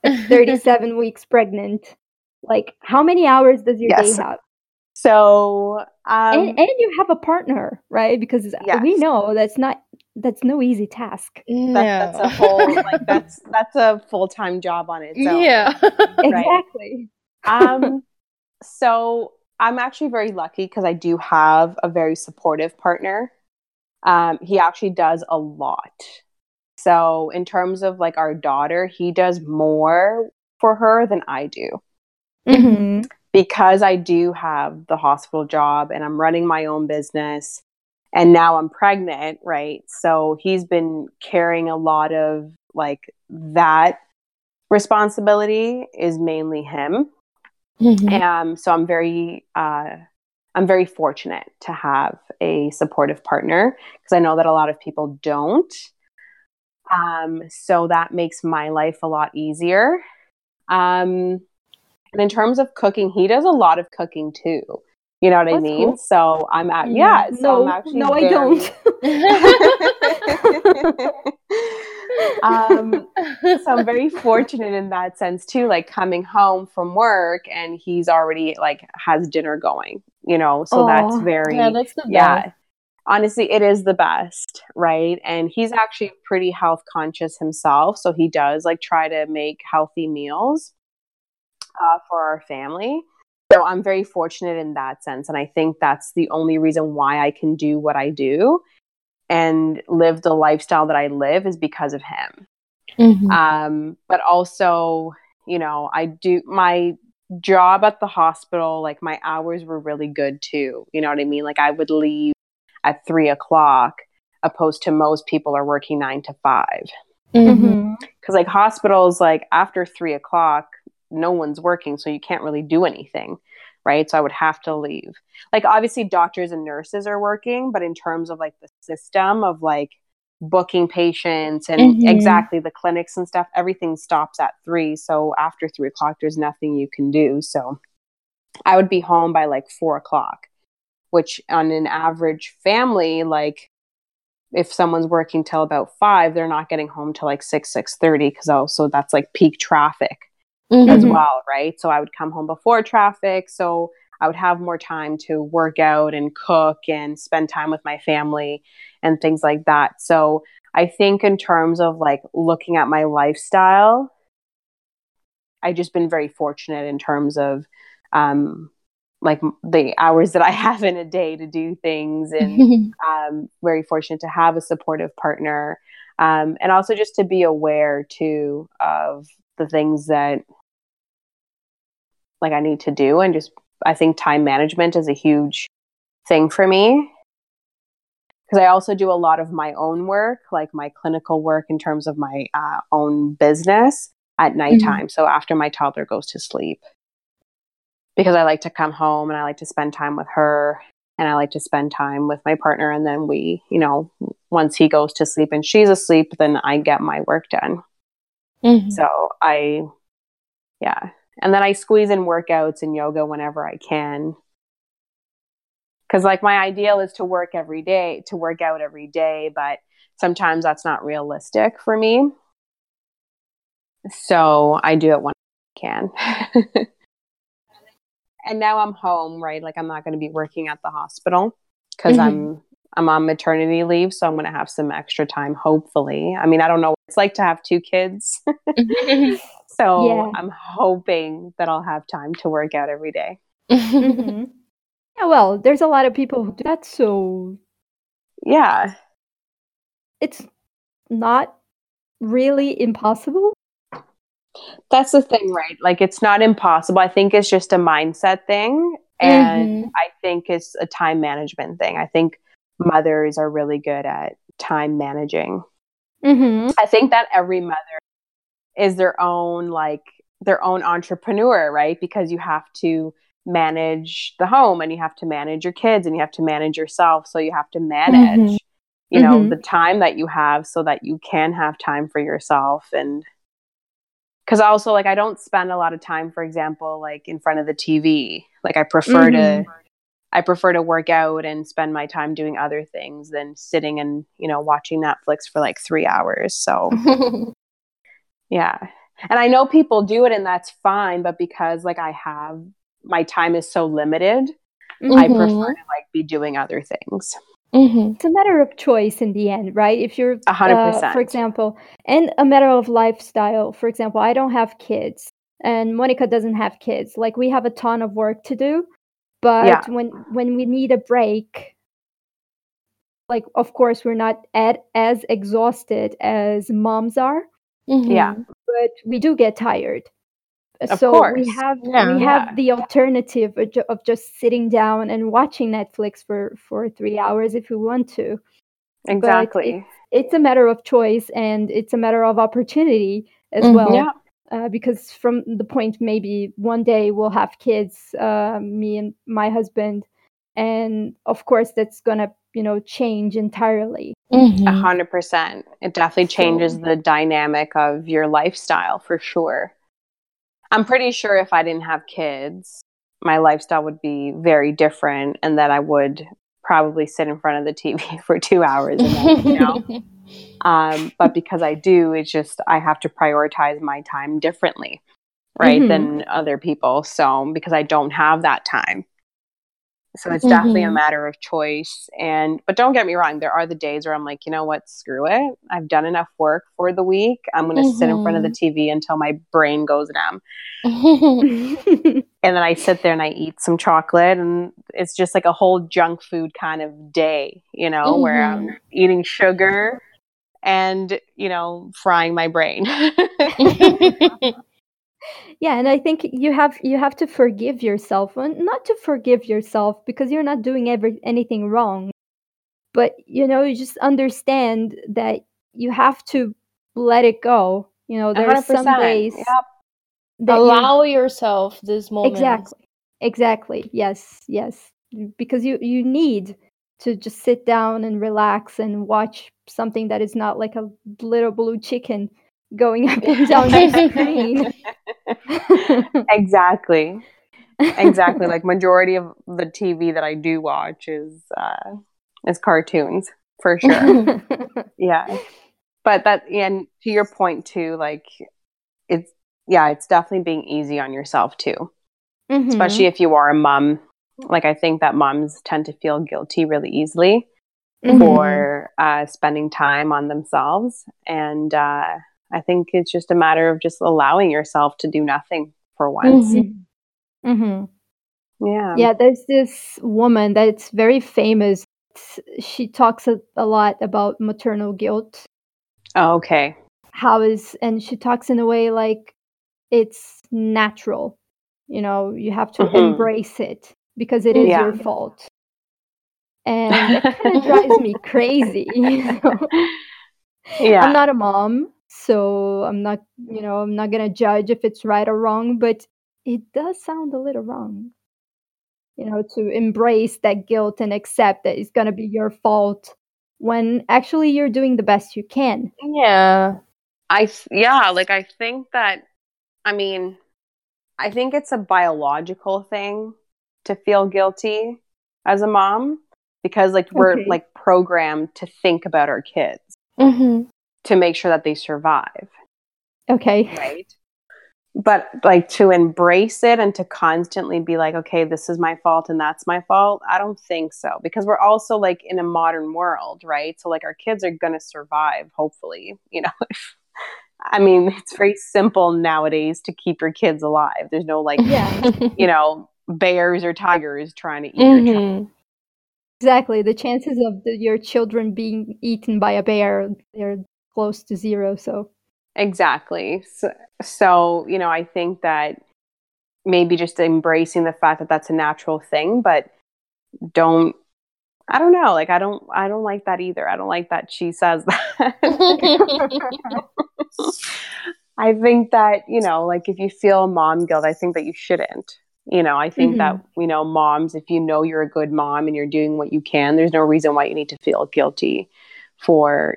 At 37 weeks pregnant. Like, how many hours does your Yes. day have? So um and, and you have a partner, right? Because we know that's not that's no easy task. no. that, that's a whole like that's that's a full-time job on its own. yeah. Exactly. um so i'm actually very lucky because i do have a very supportive partner um he actually does a lot so in terms of like our daughter he does more for her than i do Mhm. because i do have the hospital job and i'm running my own business and now i'm pregnant right so he's been carrying a lot of like that responsibility is mainly him Mhm. um, so I'm very, uh, I'm very fortunate to have a supportive partner because I know that a lot of people don't. Um, so that makes my life a lot easier. Um, and in terms of cooking, he does a lot of cooking too. You know what I mean? cool. So I'm at yeah. So no, I'm actually no, I very- don't. um, so I'm very fortunate in that sense too. Like coming home from work and he's already like has dinner going, you know. So that's very yeah, that's the best. yeah. Honestly, it is the best, right? And he's actually pretty health conscious himself, so he does like try to make healthy meals uh, for our family. So I'm very fortunate in that sense, and I think that's the only reason why I can do what I do and live the lifestyle that I live is because of him Mhm. um, but also you know i do my job at the hospital like my hours were really good too you know what i mean like i would leave at three o'clock opposed to most people are working nine to five Mhm. Mhm. because like hospitals like after three o'clock no one's working so you can't really do anything right so i would have to leave like obviously doctors and nurses are working but in terms of like the system of like booking patients and Mhm. exactly the clinics and stuff everything stops at three so after three o'clock there's nothing you can do so i would be home by like four o'clock which on an average family like if someone's working till about five they're not getting home till like six six thirty because also that's like peak traffic as Mhm. well right so i would come home before traffic so i would have more time to work out and cook and spend time with my family and things like that so i think in terms of like looking at my lifestyle I've just been very fortunate in terms of um like the hours that i have in a day to do things and um, very fortunate to have a supportive partner. Um, and also just to be aware too of the things that like i need to do and just i think time management is a huge thing for me. Because i also do a lot of my own work like my clinical work in terms of my uh, own business at nighttime. So after my toddler goes to sleep because i like to come home and i like to spend time with her and I like to spend time with my partner. And then we, you know, once he goes to sleep and she's asleep, then I get my work done. Mhm. So I, yeah. And then I squeeze in workouts and yoga whenever I can. Cause like my ideal is to work every day, to work out every day, but sometimes that's not realistic for me. So I do it when I can. and now I'm home, right? Like I'm not going to be working at the hospital because Mhm. I'm I'm on maternity leave, so I'm going to have some extra time. Hopefully, I mean I don't know what it's like to have two kids, so Yeah. I'm hoping that I'll have time to work out every day. hmm Yeah, well, there's a lot of people who do that, so Yeah. it's not really impossible. That's the thing, right? Like it's not impossible. I think it's just a mindset thing. And Mhm. I think it's a time management thing. I think mothers are really good at time managing. hmm I think that every mother is their own like their own entrepreneur, right? Because you have to manage the home and you have to manage your kids and you have to manage yourself. So you have to manage, you know, Mhm. the time that you have so that you can have time for yourself and because also like I don't spend a lot of time, for example, like in front of the TV. Like I prefer Mhm. to I prefer to work out and spend my time doing other things than sitting and, you know, watching Netflix for like three hours. So yeah. And I know people do it and that's fine, but because like I have my time is so limited, I Mhm. prefer to like be doing other things. Mhm. It's a matter of choice in the end, right? If you're, A hundred uh, for example, and a matter of lifestyle. For example, I don't have kids, and Monica doesn't have kids. Like we have a ton of work to do, but Yeah. when when we need a break, like of course we're not at, as exhausted as moms are, Yeah. Mhm. but we do get tired. Of so we have Yeah. we Yeah. have the alternative of, just sitting down and watching Netflix for for three hours if we want to. Exactly. it's a matter of choice and it's a matter of opportunity as Mhm. well. Yeah. Uh, because from the point maybe one day we'll have kids, uh, me and my husband, and of course that's gonna you know change entirely. A Mhm. hundred percent. It definitely changes So- the dynamic of your lifestyle for sure. I'm pretty sure if I didn't have kids, my lifestyle would be very different and that I would probably sit in front of the TV for two hours and then, you know. um, but because I do, it's just I have to prioritize my time differently, right, Mhm. than other people. So because I don't have that time. So it's definitely a Mhm. matter of choice. And but don't get me wrong, there are the days where I'm like, you know what, screw it. I've done enough work for the week. I'm gonna sit in front of the TV until my brain goes numb. And then I sit there and I eat some chocolate and it's just like a whole junk food kind of day, you know, where I'm eating sugar and, you know, frying my brain. yeah, and I think you have you have to forgive yourself, and not to forgive yourself because you're not doing every anything wrong, but you know you just understand that you have to let it go. You know, there are some 100%. days Yep. that you- Allow yourself this moment. exactly exactly yes yes because you you need to just sit down and relax and watch something that is not like a little blue chicken going up and down the screen exactly. Exactly. like majority of the TV that I do watch is uh is cartoons for sure. yeah. But that and to your point too, like it's yeah, it's definitely being easy on yourself too. Mhm. Especially if you are a mom. Like I think that moms tend to feel guilty really easily Mhm. for uh spending time on themselves. And uh I think it's just a matter of just allowing yourself to do nothing for once. Mhm. Mhm. Yeah. Yeah, there's this woman that's very famous. She talks a, a lot about maternal guilt. Oh, okay. How is and she talks in a way like it's natural. You know, you have to Mhm. embrace it because it is Yeah. your fault. And that kind of drives me crazy. you know? Yeah. I'm not a mom, so I'm not, you know, I'm not gonna judge if it's right or wrong, but it does sound a little wrong. You know, to embrace that guilt and accept that it's gonna be your fault when actually you're doing the best you can. Yeah. I th- yeah, like I think that I mean, I think it's a biological thing to feel guilty as a mom because like we're Okay. like programmed to think about our kids Mhm. To make sure that they survive, Okay. right? But like to embrace it and to constantly be like, okay, this is my fault and that's my fault. I don't think so because we're also like in a modern world, right? So like our kids are going to survive, hopefully, you know. I mean, it's very simple nowadays to keep your kids alive. There's no like, Yeah. you know, bears or tigers trying to eat. Mhm. Exactly. The chances of the, your children being eaten by a bear, they're close to zero. So, Exactly. So, so, you know, I think that maybe just embracing the fact that that's a natural thing, but don't I don't know, like I don't I don't like that either. I don't like that she says that. I think that, you know, like if you feel mom guilt, I think that you shouldn't. You know, I think that, mm-hmm. you know, moms, if you know you're a good mom and you're doing what you can, there's no reason why you need to feel guilty for,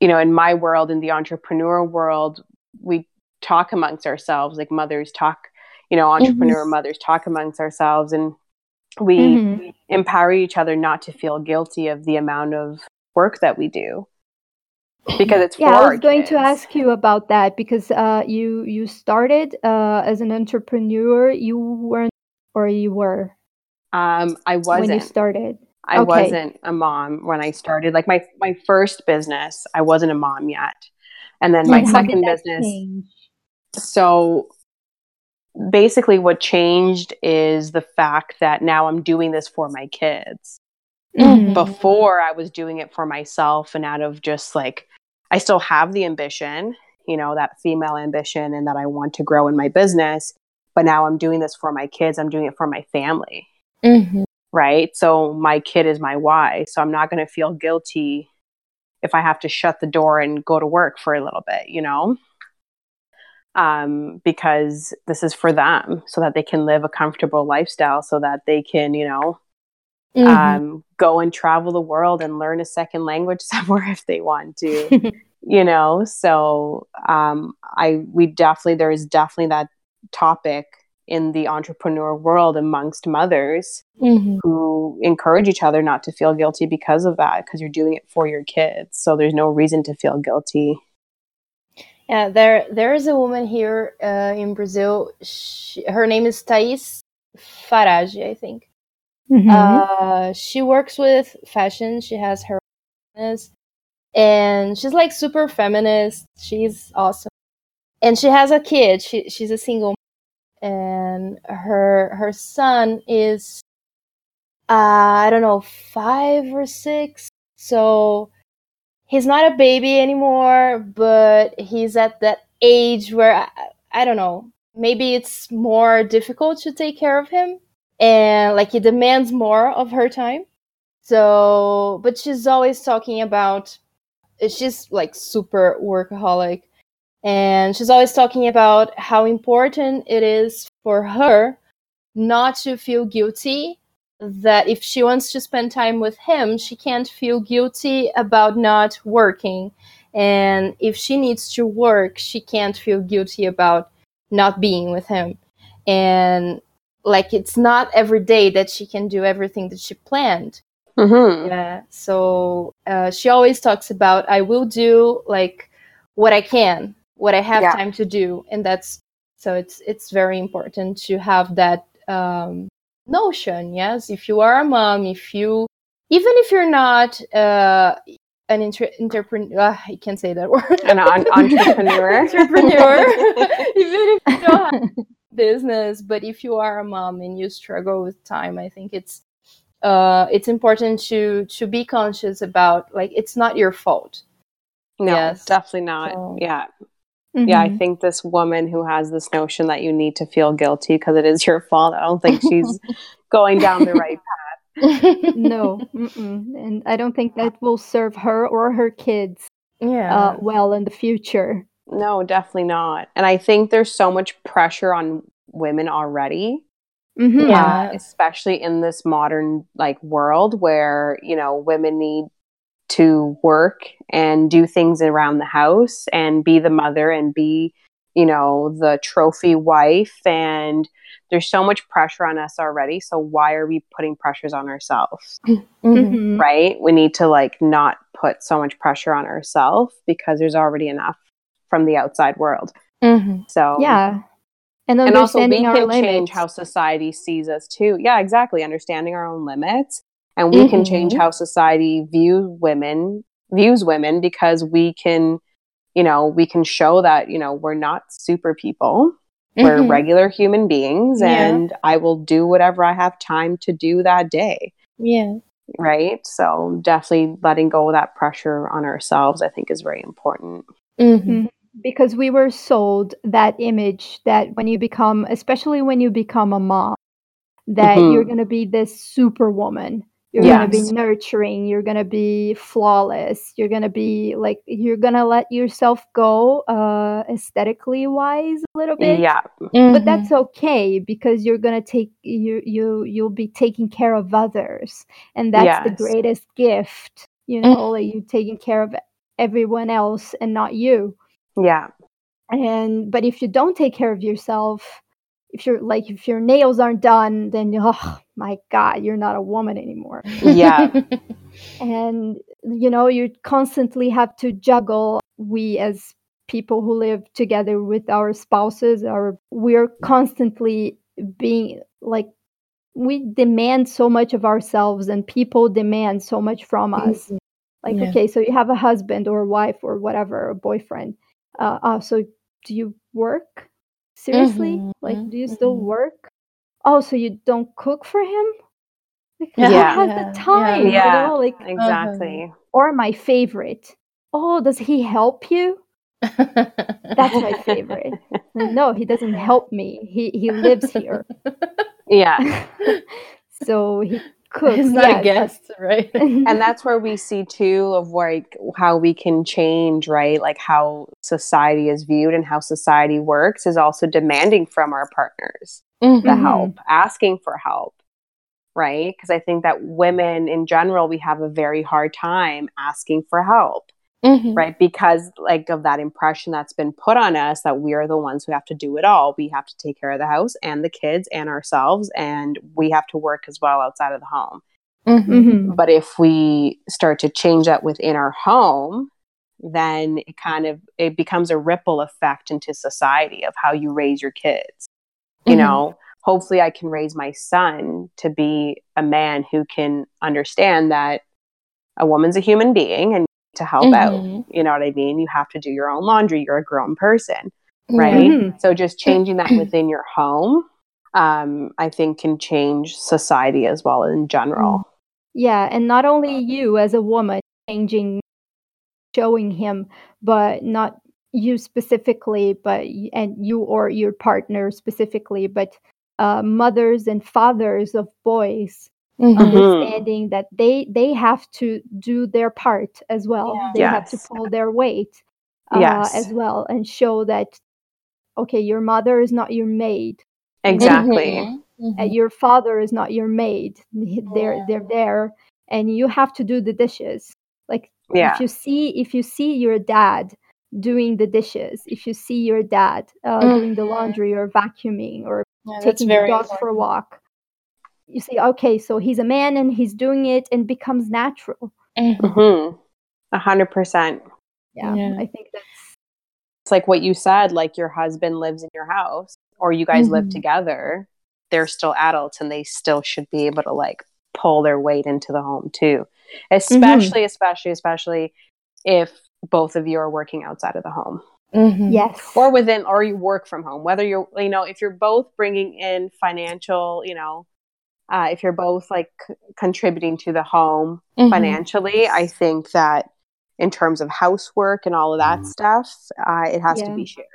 you know, in my world, in the entrepreneur world, we talk amongst ourselves, like mothers talk, you know, entrepreneur mothers talk amongst ourselves and we Mhm. empower each other not to feel guilty of the amount of work that we do because it's yeah, I was going to ask you about that because uh, you you started uh, as an entrepreneur. You weren't, or you were um i wasn't when you started. I okay. wasn't a mom when i started like my my first business i wasn't a mom yet and then my And second business change? so basically what changed is the fact that now i'm doing this for my kids Mhm. before I was doing it for myself and out of just like I still have the ambition, you know, that female ambition and that I want to grow in my business, but now I'm doing this for my kids, I'm doing it for my family, Mhm. Right? So my kid is my why. So I'm not going to feel guilty if I have to shut the door and go to work for a little bit, you know? Um, because this is for them so that they can live a comfortable lifestyle so that they can, you know, Mhm. um, go and travel the world and learn a second language somewhere if they want to you know so um, i we definitely there is definitely that topic in the entrepreneur world amongst mothers Mhm. who encourage each other not to feel guilty because of that because you're doing it for your kids so there's no reason to feel guilty Yeah, there there is a woman here uh, in Brazil. She, her name is Thais Farage, I think. Mhm. Uh, she works with fashion. She has her own business, and she's like super feminist. She's awesome, and she has a kid. She she's a single, mom, and her her son is, uh, I don't know, five or six. So he's not a baby anymore, but he's at that age where I, I don't know. Maybe it's more difficult to take care of him and like he demands more of her time. So, but she's always talking about she's like super workaholic and she's always talking about how important it is for her not to feel guilty that if she wants to spend time with him, she can't feel guilty about not working. And if she needs to work, she can't feel guilty about not being with him. And like it's not every day that she can do everything that she planned. mm-hmm. Yeah. So uh, she always talks about I will do like what I can, what I have Yeah. time to do, and that's so it's it's very important to have that um, notion. Yes, if you are a mom, if you even if you're not uh, an inter- entrepreneur, uh, I can't say that word. an on- entrepreneur entrepreneur, even if you don't have business, but if you are a mom and you struggle with time, I think it's uh, it's important to to be conscious about like it's not your fault. no Yes. definitely not So- yeah yeah i Mhm. think this woman who has this notion that you need to feel guilty because it is your fault i don't think she's going down the right path no, mm-mm. and I don't think that will serve her or her kids yeah. uh, well in the future. no definitely not and i think there's so much pressure on women already Mhm. Yeah. uh, especially in this modern like world where you know women need to work and do things around the house and be the mother and be you know the trophy wife. And there's so much pressure on us already. So why are we putting pressures on ourselves? Mhm. Mhm. right? We need to like not put so much pressure on ourselves because there's already enough from the outside world. Mhm. so Yeah, and and also we can change how society sees us too. Yeah exactly. Understanding our own limits and we can change Mhm. how society views women views women because we can you know we can show that you know we're not super people We're Mhm. regular human beings, Yeah. and I will do whatever I have time to do that day. Yeah. Right. So, definitely letting go of that pressure on ourselves, I think, is very important. Mhm. because we were sold that image that when you become especially when you become a mom that you're Mhm. going to be this superwoman you're going to be nurturing you're going to be flawless you're going to be like you're going to let yourself go uh aesthetically wise a little bit Yeah. but Mhm. that's okay because you're going to take you you you'll be taking care of others and that's the greatest gift you know like you taking care of everyone else and not you Yeah. and but if you don't take care of yourself if you're like if your nails aren't done then oh my god you're not a woman anymore Yeah. and you know you constantly have to juggle we as people who live together with our spouses or we're constantly being like we demand so much of ourselves and people demand so much from us like Yeah. okay so you have a husband or a wife or whatever a boyfriend uh, uh so do you work seriously like Mhm, do you still mhm. work oh so you don't cook for him like who Yeah. has Yeah, the time yeah. you know like Exactly. or my favorite oh does he help you that's my favorite no he doesn't help me he he lives here Yeah. so he cooks He's not a guest, right? and that's where we see too of like how we can change right like how society is viewed and how society works is also demanding from our partners the Mhm. Mhm. help asking for help right because i think that women in general we have a very hard time asking for help Mhm. right because like of that impression that's been put on us that we are the ones who have to do it all we have to take care of the house and the kids and ourselves and we have to work as well outside of the home Mhm. Mhm. but if we start to change that within our home then it kind of it becomes a ripple effect into society of how you raise your kids you Mhm. know hopefully i can raise my son to be a man who can understand that a woman's a human being and to help out Mhm. you know what i mean you have to do your own laundry you're a grown person right. Mhm. so just changing that within your home um, i think can change society as well in general Yeah, and not only you as a woman changing, showing him, but not you specifically, but and you or your partner specifically, but uh, mothers and fathers of boys Mhm. Mhm. understanding that they they have to do their part as well. Yeah. They have to pull their weight uh, Yes. as well and show that okay, your mother is not your maid. exactly Mhm. uh, Mhm. your father is not your maid they're Yeah. they're there and you have to do the dishes like yeah if you see if you see your dad doing the dishes if you see your dad uh, doing the laundry or vacuuming or Yeah, that's taking the very dog for a walk you see okay so he's a man and he's doing it and becomes natural important. Mhm. A hundred percent. yeah, Yeah. i think that's It's like what you said, like your husband lives in your house or you guys live Mhm. together. They're still adults and they still should be able to like pull their weight into the home too. Especially, especially, especially if both of you are working outside of the home Mhm. yes or within, or you work from home, whether you're, you know, if you're both bringing in financial, you know, uh, if you're both like c- contributing to the home Mhm. financially, I think that in terms of housework and all of that stuff, uh, it has to be shared.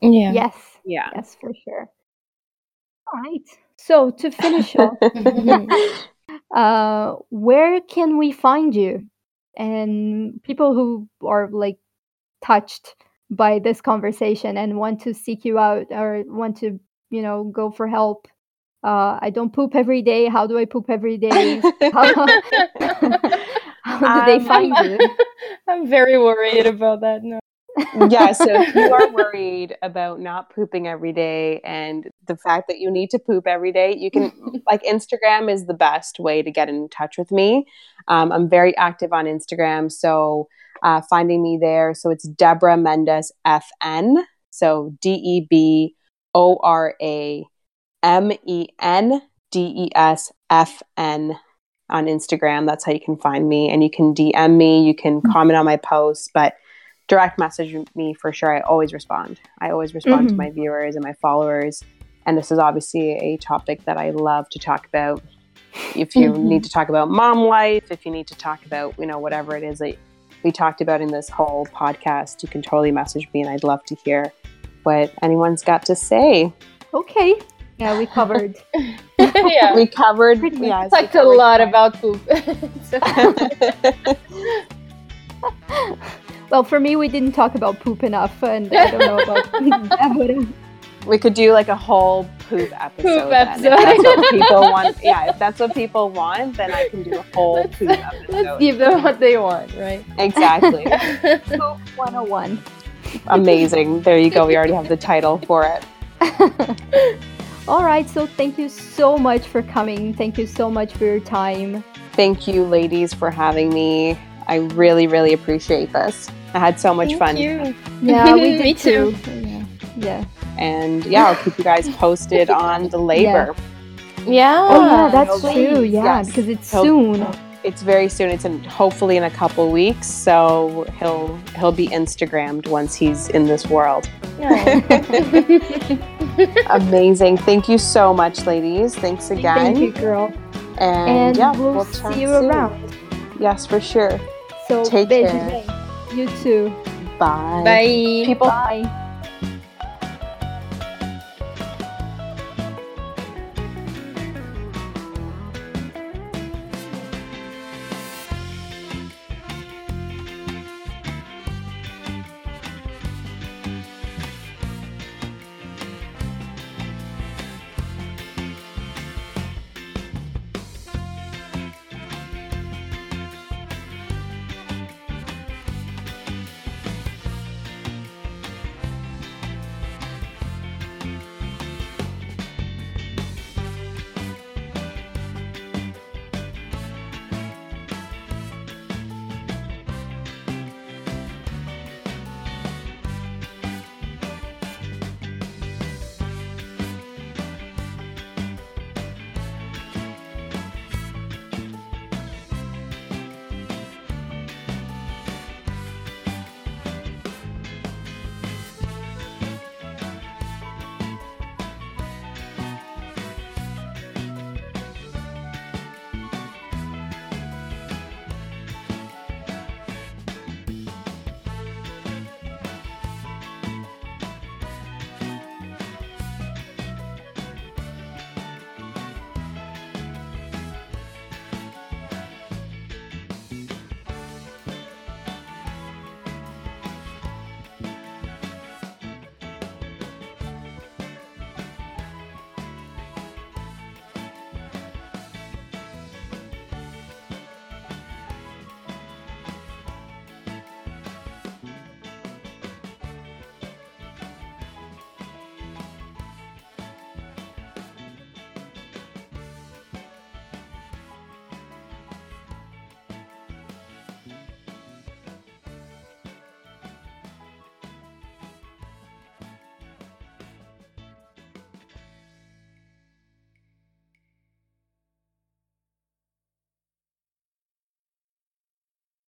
Yeah. yes Yeah. yes for sure all right so to finish off Mhm. uh, where can we find you? And people who are like touched by this conversation and want to seek you out or want to, you know, go for help. Uh, I don't poop every day. How do I poop every day? How, how do they Um, find you? I'm very worried about that. No. yeah, so if you are worried about not pooping every day and the fact that you need to poop every day, you can, like, Instagram is the best way to get in touch with me. Um, I'm very active on Instagram, so uh, finding me there. So it's Deborah Mendes FN. So D E B O R A M E N D E S F N on Instagram. That's how you can find me. And you can DM me, you can comment on my posts, but direct message me for sure. I always respond. I always respond to Mhm. my viewers and my followers. And this is obviously a topic that I love to talk about. If you Mhm. need to talk about mom life, if you need to talk about, you know, whatever it is that we talked about in this whole podcast, you can totally message me and I'd love to hear what anyone's got to say. Okay. Yeah, we covered. yeah. We covered, Pretty much. yeah, We we talked a lot quite- about poop. Well, for me, we didn't talk about poop enough, and I don't know about Deborah. We could do like a whole poop episode. Poop episode. If that's what people want. Yeah, if that's what people want, then I can do a whole let's, poop episode. let's give them what they want, right? Exactly. Poop 101. Amazing. There you go. We already have the title for it. All right, so thank you so much for coming. Thank you so much for your time. Thank you, ladies, for having me. I really, really appreciate this. I had so much Thank fun. you. Yeah, we did Me too. Yeah. yeah. And yeah, I'll keep you guys posted on the labor. Yeah. Oh yeah, that's please. true. Yeah, Yes. because it's So- soon. It's very soon. It's in hopefully in a couple weeks. So he'll he'll be Instagrammed once he's in this world. Amazing. Thank you so much, ladies. Thanks again. Thank you, girl. And, And yeah, we'll, chat see you soon. around. Yes, for sure. So Take care. You too. Bye. Bye. People Bye.